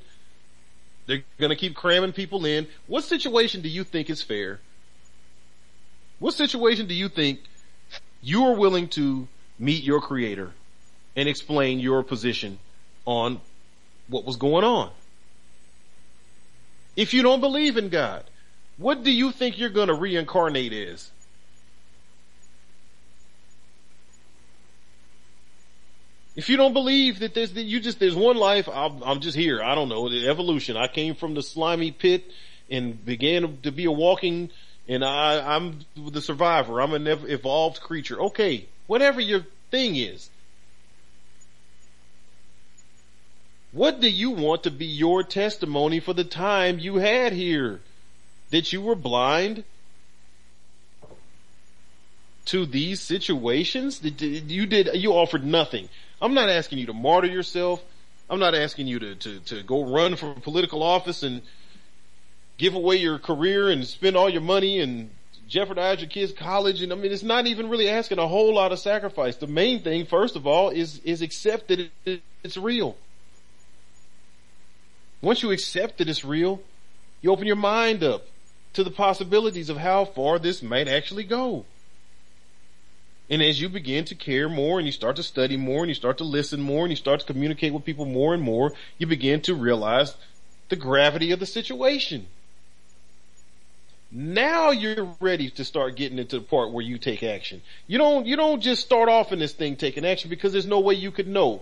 They're gonna keep cramming people in. What situation do you think is fair? What situation do you think you are willing to meet your creator and explain your position on what was going on. If you don't believe in God, what do you think you're to reincarnate as? If you don't believe that there's, that you just, there's one life, I'm, I'm just here. I don't know, the evolution. I came from the slimy pit and began to be a walking, and I, I'm the survivor. I'm an evolved creature. Okay, whatever your thing is. What do you want to be your testimony for the time you had here? That you were blind to these situations? You did, you offered nothing. I'm not asking you to martyr yourself. I'm not asking you to, to, to go run for political office and give away your career and spend all your money and jeopardize your kids' college. And I mean, it's not even really asking a whole lot of sacrifice. The main thing, first of all, is, is accept that it, it's real. Once you accept that it's real, you open your mind up to the possibilities of how far this might actually go. And as you begin to care more and you start to study more and you start to listen more and you start to communicate with people more and more, you begin to realize the gravity of the situation. Now you're ready to start getting into the part where you take action. You don't, you don't just start off in this thing taking action because there's no way you could know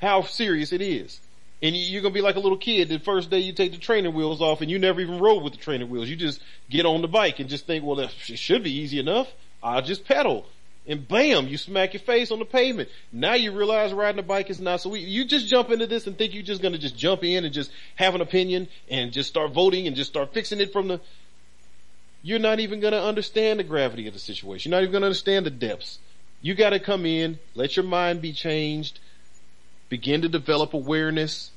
how serious it is. And you're gonna be like a little kid. The first day you take the training wheels off, and you never even rode with the training wheels. You just get on the bike and just think, well, it should be easy enough. I'll just pedal, and bam, you smack your face on the pavement. Now you realize riding a bike is not so easy. You just jump into this and think you're just gonna just jump in and just have an opinion and just start voting and just start fixing it from the. You're not even gonna understand the gravity of the situation. You're not even gonna understand the depths. You got to come in, let your mind be changed begin to develop awareness,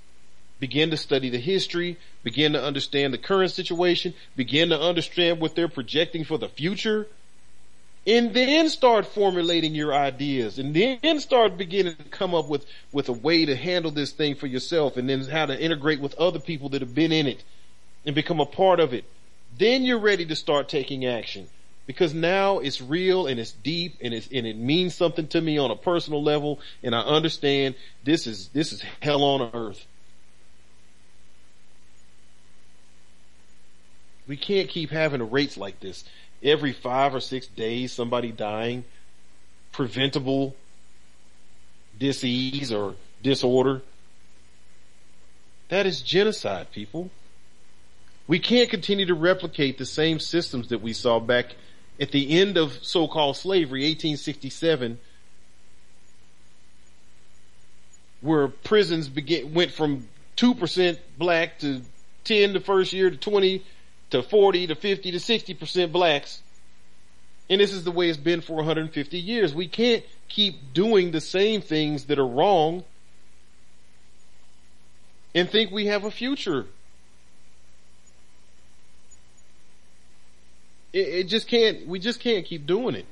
begin to study the history, begin to understand the current situation, begin to understand what they're projecting for the future, and then start formulating your ideas and then start beginning to come up with, with a way to handle this thing for yourself and then how to integrate with other people that have been in it and become a part of it. Then you're ready to start taking action because now it's real and it's deep and it's and it means something to me on a personal level and I understand this is this is hell on earth. We can't keep having rates like this. Every five or six days somebody dying, preventable disease or disorder. That is genocide, people. We can't continue to replicate the same systems that we saw back at the end of so-called slavery, 1867, where prisons began, went from 2% black to 10 the first year to 20 to 40 to 50 to 60% blacks. And this is the way it's been for 150 years. We can't keep doing the same things that are wrong and think we have a future. It, it just can't, we just can't keep doing it.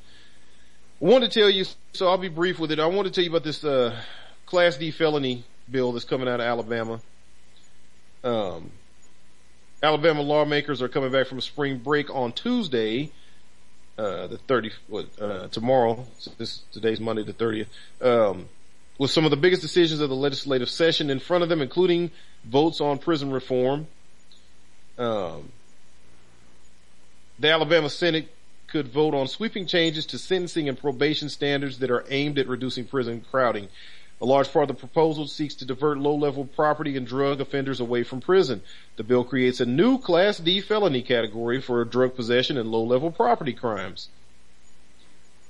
I want to tell you, so I'll be brief with it. I want to tell you about this, uh, Class D felony bill that's coming out of Alabama. Um, Alabama lawmakers are coming back from spring break on Tuesday, uh, the 30th, uh, tomorrow. This, today's Monday the 30th. Um, with some of the biggest decisions of the legislative session in front of them, including votes on prison reform. Um, the Alabama Senate could vote on sweeping changes to sentencing and probation standards that are aimed at reducing prison crowding. A large part of the proposal seeks to divert low-level property and drug offenders away from prison. The bill creates a new Class D felony category for drug possession and low-level property crimes.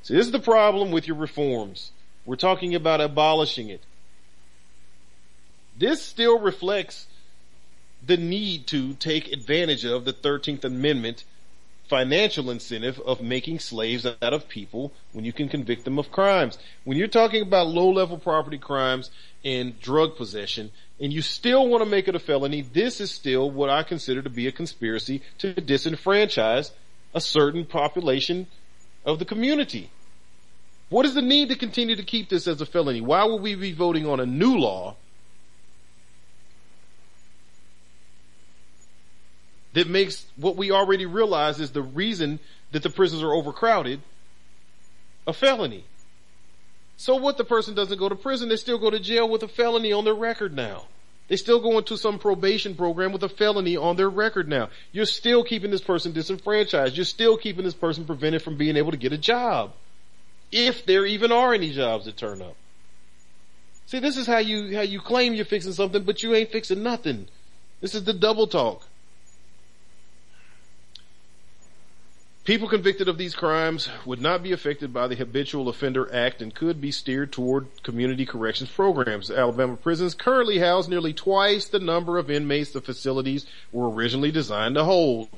So this is the problem with your reforms. We're talking about abolishing it. This still reflects the need to take advantage of the 13th Amendment financial incentive of making slaves out of people when you can convict them of crimes. When you're talking about low level property crimes and drug possession, and you still want to make it a felony, this is still what I consider to be a conspiracy to disenfranchise a certain population of the community. What is the need to continue to keep this as a felony? Why would we be voting on a new law that makes what we already realize is the reason that the prisons are overcrowded a felony. So what the person doesn't go to prison, they still go to jail with a felony on their record now. They still go into some probation program with a felony on their record now. You're still keeping this person disenfranchised. You're still keeping this person prevented from being able to get a job. If there even are any jobs that turn up. See, this is how you, how you claim you're fixing something, but you ain't fixing nothing. This is the double talk. People convicted of these crimes would not be affected by the Habitual Offender Act and could be steered toward community corrections programs. Alabama prisons currently house nearly twice the number of inmates the facilities were originally designed to hold.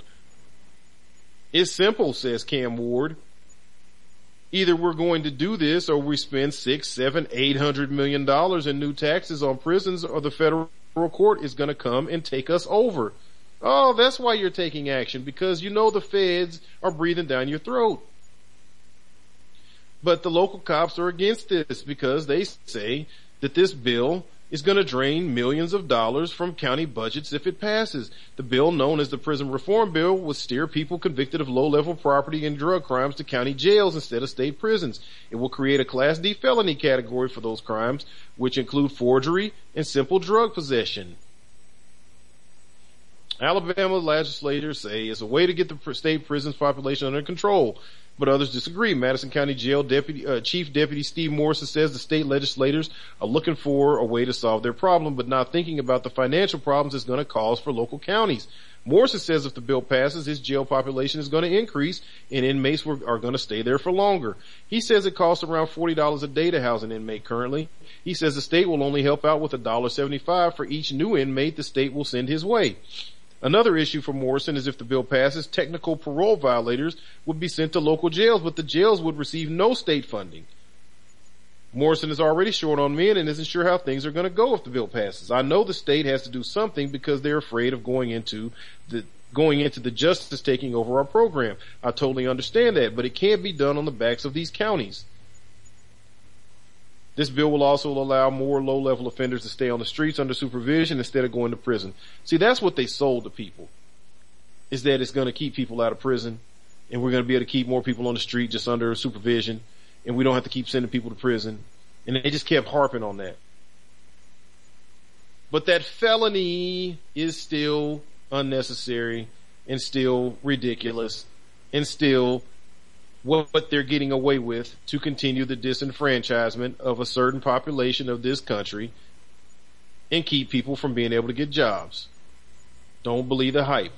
It's simple, says Cam Ward. Either we're going to do this or we spend six, seven, eight hundred million dollars in new taxes on prisons or the federal court is going to come and take us over. Oh, that's why you're taking action because you know the feds are breathing down your throat. But the local cops are against this because they say that this bill is going to drain millions of dollars from county budgets if it passes. The bill known as the Prison Reform Bill will steer people convicted of low-level property and drug crimes to county jails instead of state prisons. It will create a Class D felony category for those crimes, which include forgery and simple drug possession. Alabama legislators say it's a way to get the state prisons population under control, but others disagree. Madison County Jail Deputy uh, Chief Deputy Steve Morrison says the state legislators are looking for a way to solve their problem, but not thinking about the financial problems it's going to cause for local counties. Morrison says if the bill passes, his jail population is going to increase and inmates are going to stay there for longer. He says it costs around $40 a day to house an inmate currently. He says the state will only help out with $1.75 for each new inmate the state will send his way. Another issue for Morrison is if the bill passes, technical parole violators would be sent to local jails, but the jails would receive no state funding. Morrison is already short on men and isn't sure how things are going to go if the bill passes. I know the state has to do something because they're afraid of going into the going into the justice taking over our program. I totally understand that, but it can't be done on the backs of these counties. This bill will also allow more low-level offenders to stay on the streets under supervision instead of going to prison. See, that's what they sold to people. Is that it's going to keep people out of prison and we're going to be able to keep more people on the street just under supervision and we don't have to keep sending people to prison. And they just kept harping on that. But that felony is still unnecessary and still ridiculous and still what they're getting away with to continue the disenfranchisement of a certain population of this country and keep people from being able to get jobs. Don't believe the hype.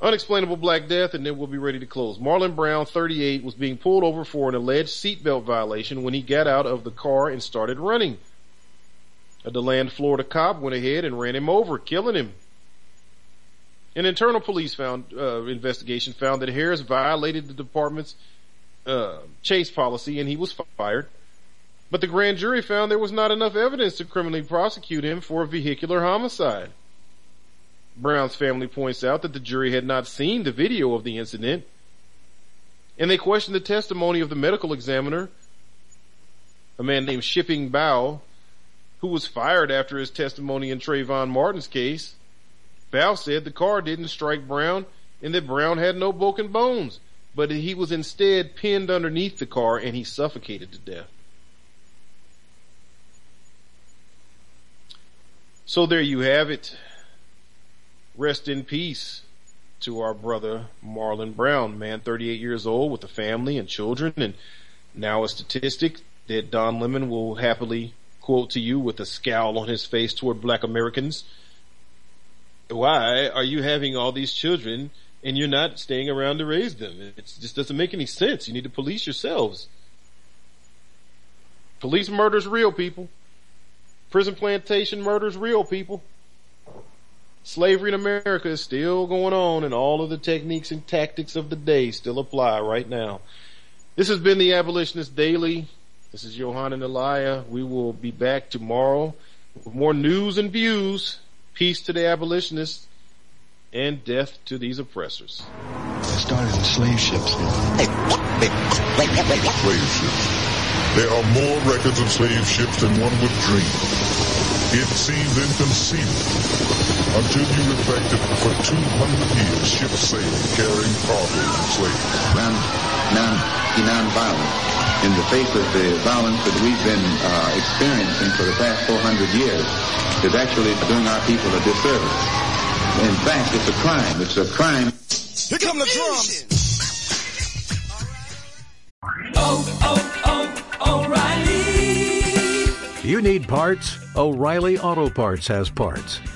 Unexplainable Black Death, and then we'll be ready to close. Marlon Brown, 38, was being pulled over for an alleged seatbelt violation when he got out of the car and started running. A DeLand, Florida cop went ahead and ran him over, killing him. An internal police found uh, investigation found that Harris violated the department's uh, chase policy and he was fired. But the grand jury found there was not enough evidence to criminally prosecute him for a vehicular homicide. Brown's family points out that the jury had not seen the video of the incident and they questioned the testimony of the medical examiner, a man named Shiping Bao, who was fired after his testimony in Trayvon Martin's case. Bao said the car didn't strike Brown and that Brown had no broken bones, but he was instead pinned underneath the car and he suffocated to death. So there you have it. Rest in peace to our brother Marlon Brown, man 38 years old with a family and children and now a statistic that Don Lemon will happily quote to you with a scowl on his face toward black Americans why are you having all these children and you're not staying around to raise them? It just doesn't make any sense. You need to police yourselves. Police murders real people. Prison plantation murders real people. Slavery in America is still going on and all of the techniques and tactics of the day still apply right now. This has been the Abolitionist Daily. This is Johann and Elia. We will be back tomorrow with more news and views. Peace to the abolitionists and death to these oppressors. It started with slave ships. Slave ships. There are more records of slave ships than one would dream. It seems inconceivable until you reflect that for 200 years ships sailed carrying cargoes of slaves. Non, non, non-violent in the face of the violence that we've been uh, experiencing for the past 400 years is actually doing our people a disservice. In fact, it's a crime. It's a crime. Here come the drums. Oh, oh, oh, O'Reilly. You need parts? O'Reilly Auto Parts has parts.